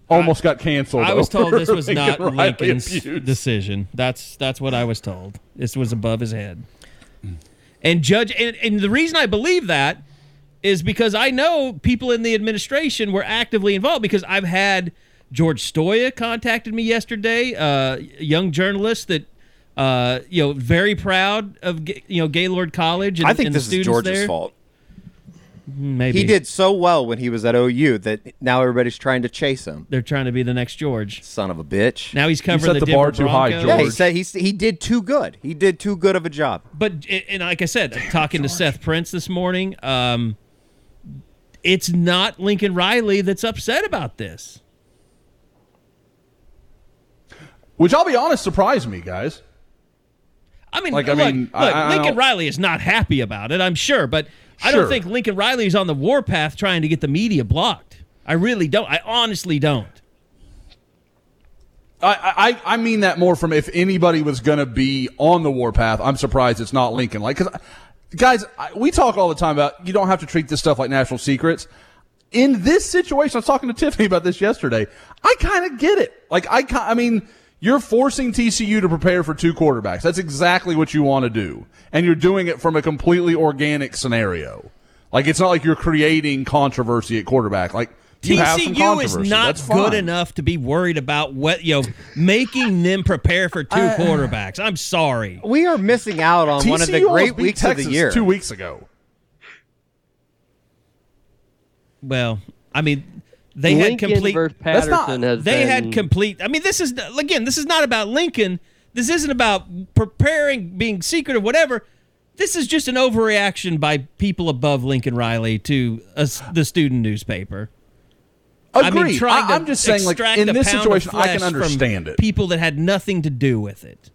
almost got canceled. I was told this was Lincoln not Riley Lincoln's abuse. decision. That's that's what I was told. This was above his head. And judge and, and the reason I believe that is because I know people in the administration were actively involved because I've had George Stoia contacted me yesterday, uh, a young journalist that uh, you know very proud of you know Gaylord College and, I think and this the is George's there. fault. Maybe He did so well when he was at OU that now everybody's trying to chase him. They're trying to be the next George. Son of a bitch. Now he's covering set the, the bar too high, Broncos. yeah, he said he he did too good. He did too good of a job. But and like I said, talking to Seth Prince this morning, um, it's not Lincoln Riley that's upset about this. Which I'll be honest, surprised me, guys. I mean, Like, I look, mean, look, I- I Lincoln Riley is not happy about it. I'm sure, but I don't think Lincoln Riley is on the warpath trying to get the media blocked. I really don't. I honestly don't. I, I I mean that more from if anybody was going to be on the warpath. I'm surprised it's not Lincoln. Like, because guys, I, we talk all the time about you don't have to treat this stuff like national secrets. In this situation, I was talking to Tiffany about this yesterday. I kind of get it. Like, I I mean, you're forcing TCU to prepare for two quarterbacks. That's exactly what you want to do, and you're doing it from a completely organic scenario. Like, it's not like you're creating controversy at quarterback. Like. You have some TCU is not good enough to be worried about what you know making them prepare for two quarterbacks. I'm sorry. We are missing out on one of the great beat weeks Texas of the year. Two weeks ago. Well, I mean, They had complete. versus That's not- They been, had complete. I mean, this is again. This is not about Lincoln. This isn't about preparing, being secret or whatever. This is just an overreaction by people above Lincoln Riley to us, the student newspaper. Agreed. I mean, trying to I, am just saying, like in this situation, I can understand it. People that had nothing to do with it.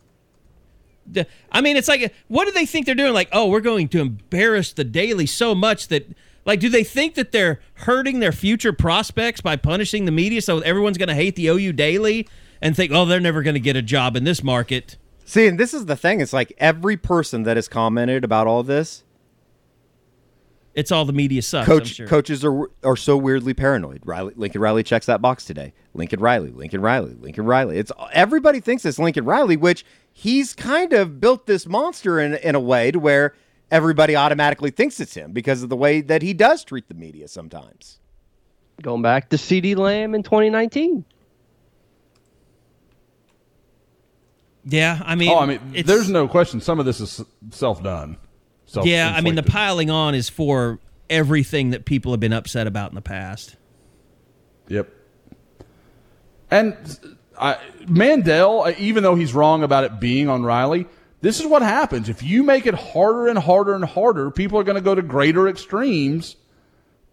I mean, it's like, what do they think they're doing? Like, oh, we're going to embarrass the Daily so much that, like, do they think that they're hurting their future prospects by punishing the media so everyone's going to hate the OU Daily and think, oh, they're never going to get a job in this market? See, and this is the thing. It's like every person that has commented about all this, It's all the media sucks. I'm coach sure. coaches are are so weirdly paranoid. Riley, Lincoln Riley checks that box today. Lincoln Riley, Lincoln Riley, Lincoln Riley. It's everybody thinks it's Lincoln Riley, which he's kind of built this monster in in a way to where everybody automatically thinks it's him because of the way that he does treat the media sometimes. going back to CeeDee Lamb in 2019. yeah, I mean, Oh, I mean, there's no question. Some of this is self done. Yeah, I mean, the piling on is for everything that people have been upset about in the past. Yep. And I, Mandel, uh, even though he's wrong about it being on Riley, this is what happens. If you make it harder and harder and harder, people are going to go to greater extremes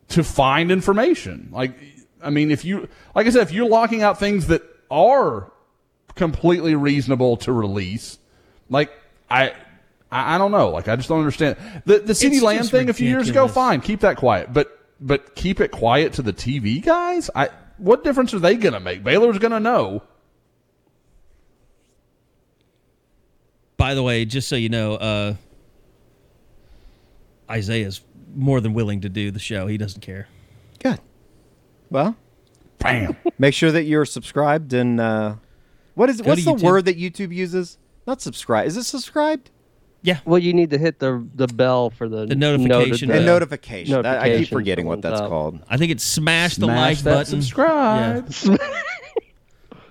to find information. Like, I mean, if you, like I said, if you're locking out things that are completely reasonable to release, like, I, I, don't know. Like, I just don't understand the the CD It's Lamb thing a few years ago. Fine, keep that quiet, but but keep it quiet to the TV guys. I what difference are they going to make? Baylor's going to know. By the way, just so you know, uh, Isaiah's more than willing to do the show. He doesn't care. Good. Well, Bam. make sure that you're subscribed and uh, what is Go what's the YouTube. word that YouTube uses? Not subscribe. Is it subscribed? Yeah. Well, you need to hit the the bell for the The notification noti- And Yeah. notification. That- I keep forgetting what that's comes up. called. I think it's smash the like that button. subscribe. Yeah.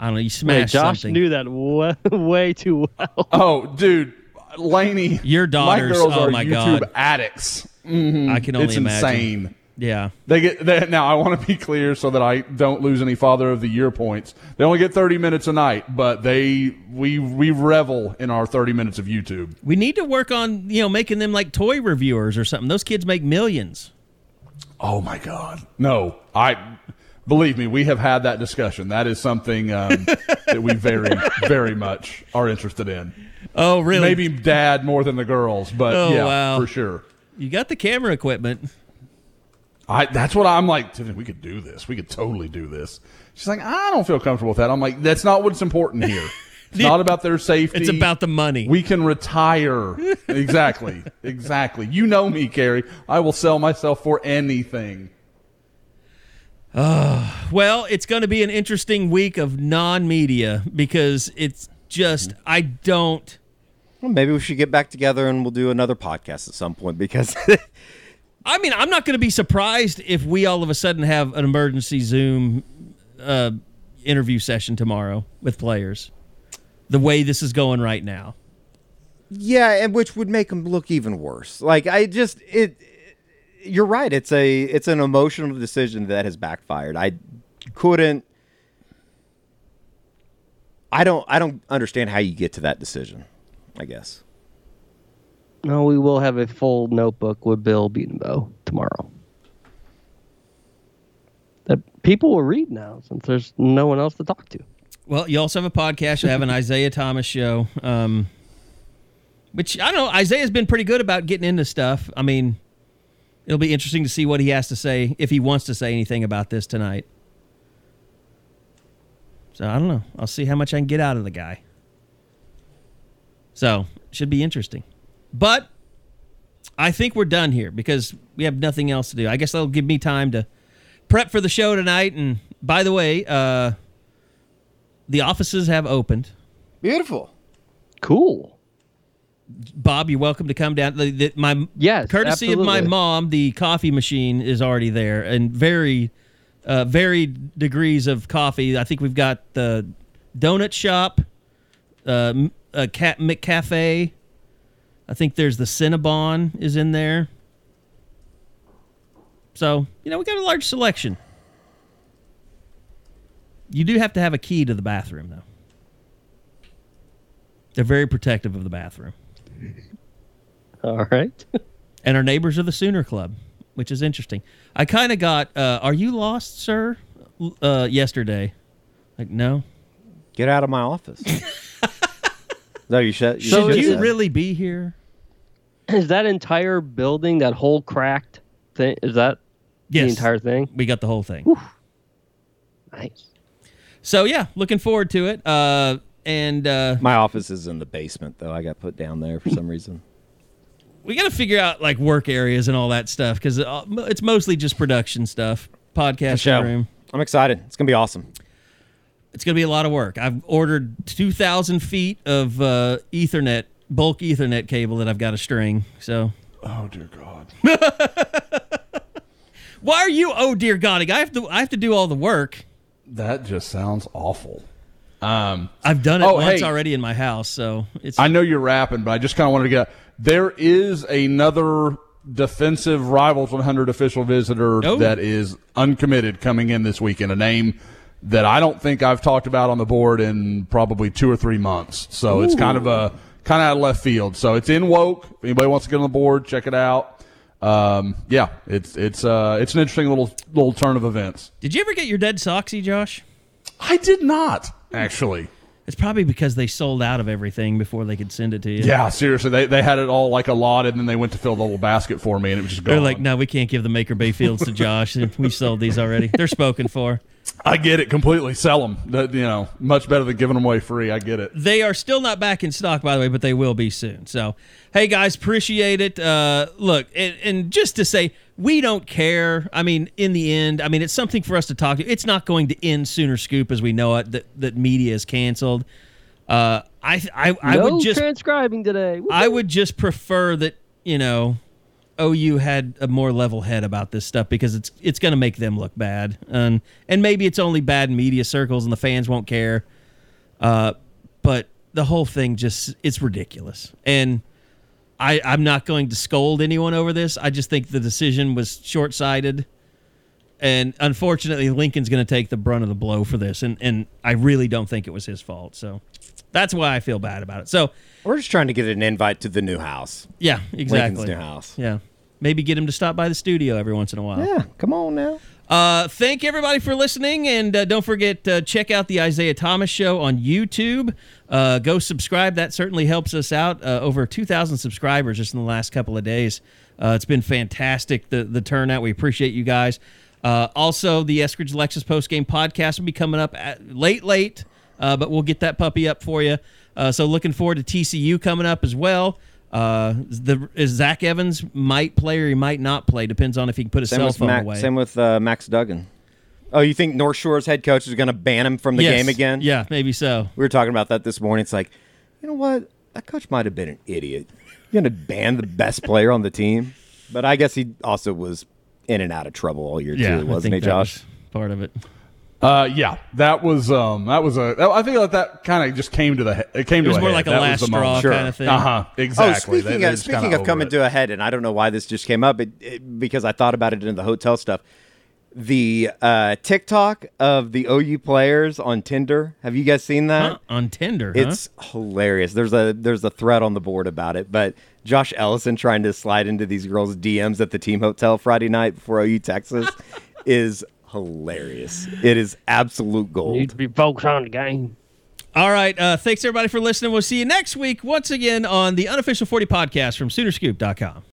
I don't know. You Hey, smash Josh something. knew that way, way too well. Oh, dude, Laney, Your daughters, my daughters, girls oh are my YouTube God. addicts. Mm-hmm. I can only it's imagine. insane. Yeah. They get they, now. I want to be clear so that I don't lose any Father of the Year points. They only get thirty minutes a night, but they we we revel in our thirty minutes of YouTube. We need to work on, you know, making them like toy reviewers or something. Those kids make millions. Oh my God! No, I believe me. We have had that discussion. That is something um, that we very very much are interested in. Oh, really? Maybe dad more than the girls, but Oh, yeah, wow. for sure. You got the camera equipment. I that's what I'm like. Tiffany, we could do this. We could totally do this. She's like, I don't feel comfortable with that. I'm like, that's not what's important here. It's not about their safety. It's about the money. We can retire. exactly. Exactly. You know me, Carey. I will sell myself for anything. Well, it's going to be an interesting week of non-media because it's just I don't Well, maybe we should get back together and we'll do another podcast at some point because I mean, I'm not going to be surprised if we all of a sudden have an emergency Zoom uh, interview session tomorrow with players. The way this is going right now. yeah, and which would make them look even worse. Like I just it. You're right. It's a it's an emotional decision that has backfired. I couldn't. I don't. I don't understand how you get to that decision. I guess. No, we will have a full notebook with Bill Bedenbaugh tomorrow. That people will read now since there's no one else to talk to. Well, you also have a podcast. You have an Isaiah Thomas show, um, which I don't know. Isaiah's been pretty good about getting into stuff. I mean, it'll be interesting to see what he has to say if he wants to say anything about this tonight. So I don't know. I'll see how much I can get out of the guy. So should be interesting. But I think we're done here because we have nothing else to do. I guess that'll give me time to prep for the show tonight. And by the way, uh, the offices have opened. Beautiful. Cool. Bob, you're welcome to come down. The, the, my Yes, courtesy of my mom, the coffee machine is already there, and very, uh, varied degrees of coffee. I think we've got the donut shop, uh, a cat McCafe. I think there's the Cinnabon is in there. So you know we got a large selection. You do have to have a key to the bathroom, though. They're very protective of the bathroom. All right. And our neighbors are the Sooner Club, which is interesting. I kind of got, uh, "Are you lost, sir?" Uh, yesterday. Like, no. Get out of my office. no, you should. You So Should should you say. really be here? is that entire building, that whole cracked thing, is that Yes. the entire thing? We got the whole thing. Nice. So yeah, looking forward to it. Uh, and uh, My office is in the basement, though. I got put down there for some reason. we got to figure out like work areas and all that stuff because it's mostly just production stuff, podcast Show. room. I'm excited. It's gonna be awesome. It's going to be a lot of work. I've ordered 2,000 feet of uh, Ethernet, bulk Ethernet cable that I've got to string. So Oh dear God. why are you? Oh dear God! I have to. I have to do all the work. That just sounds awful. Um, I've done it Oh, once hey. already in my house, so it's. I know you're rapping, but I just kind of wanted to get. There is another defensive rivals 100 official visitor Oh. that is uncommitted coming in this weekend. A name that I don't think I've talked about on the board in probably two or three months. So it's kind of a kind of out of left field. So it's in woke. If anybody wants to get on the board, check it out. Um, yeah, it's it's uh, it's an interesting little little turn of events. Did you ever get your dead soxy, Josh? I did not actually. It's probably because they sold out of everything before they could send it to you. Yeah, seriously, they, they had it all like allotted, and then they went to fill the little basket for me, and it was just gone. They're like, no, we can't give the Maker Bay Fields to Josh. we sold these already. They're spoken for. I get it completely. Sell them. That, you know, much better than giving them away free. I get it. They are still not back in stock, by the way, but they will be soon. So, hey guys, appreciate it. Uh, look, and, and just to say, we don't care. I mean, in the end, I mean, it's something for us to talk to. It's not going to end Sooner Scoop as we know it. That that media is canceled. Uh, I I, I no would just transcribing today. I would just prefer that you know OU had a more level head about this stuff because it's it's going to make them look bad, and and maybe it's only bad in media circles and the fans won't care. Uh, but the whole thing just it's ridiculous, and I I'm not going to scold anyone over this. I just think the decision was short sighted. And unfortunately, Lincoln's going to take the brunt of the blow for this, and, and I really don't think it was his fault. So that's why I feel bad about it. So We're just trying to get an invite to the new house. yeah, exactly. Lincoln's new house. Yeah. Maybe get him to stop by the studio every once in a while. Yeah, come on now. Uh, thank everybody for listening, and uh, don't forget uh, check out the Isaiah Thomas Show on YouTube. Uh, go subscribe; that certainly helps us out. Uh, over 2,000 subscribers just in the last couple of days. Uh, it's been fantastic the the turnout. We appreciate you guys. Uh, also, the Eskridge Lexus post game podcast will be coming up at, late, late, uh, but we'll get that puppy up for you. Uh, so, looking forward to TCU coming up as well. Uh, the is Zach Evans might play or he might not play. Depends on if he can put his Same cell phone Mac, away. same with uh, Max Duggan. Oh, you think North Shore's head coach is going to ban him from the Yes. game again? Yeah, maybe so. We were talking about that this morning. It's like, you know what? That coach might have been an idiot. You're going to ban the best player on the team. But I guess he also was in and out of trouble all year Yeah, too, wasn't he, Josh? was part of it. Uh, yeah, that was um, that was a. I think that that kind of just came to the. he- It came It to was a more head. like a That last straw moment. kind of thing. Uh huh. Exactly. Oh, speaking they're of speaking kinda coming it. to a head, and I don't know why this just came up, it, it, because I thought about it in the hotel stuff. The uh, TikTok of the OU players on Tinder. Have you guys seen that? Huh? On Tinder, huh? It's hilarious. There's a there's a thread on the board about it, but Josh Ellison trying to slide into these girls' DMs at the team hotel Friday night before OU Texas is hilarious. It is absolute gold. Need to be focused on the game. All right. Uh, thanks everybody for listening. We'll see you next week once again on the unofficial 40 podcast from Soonerscoop.com.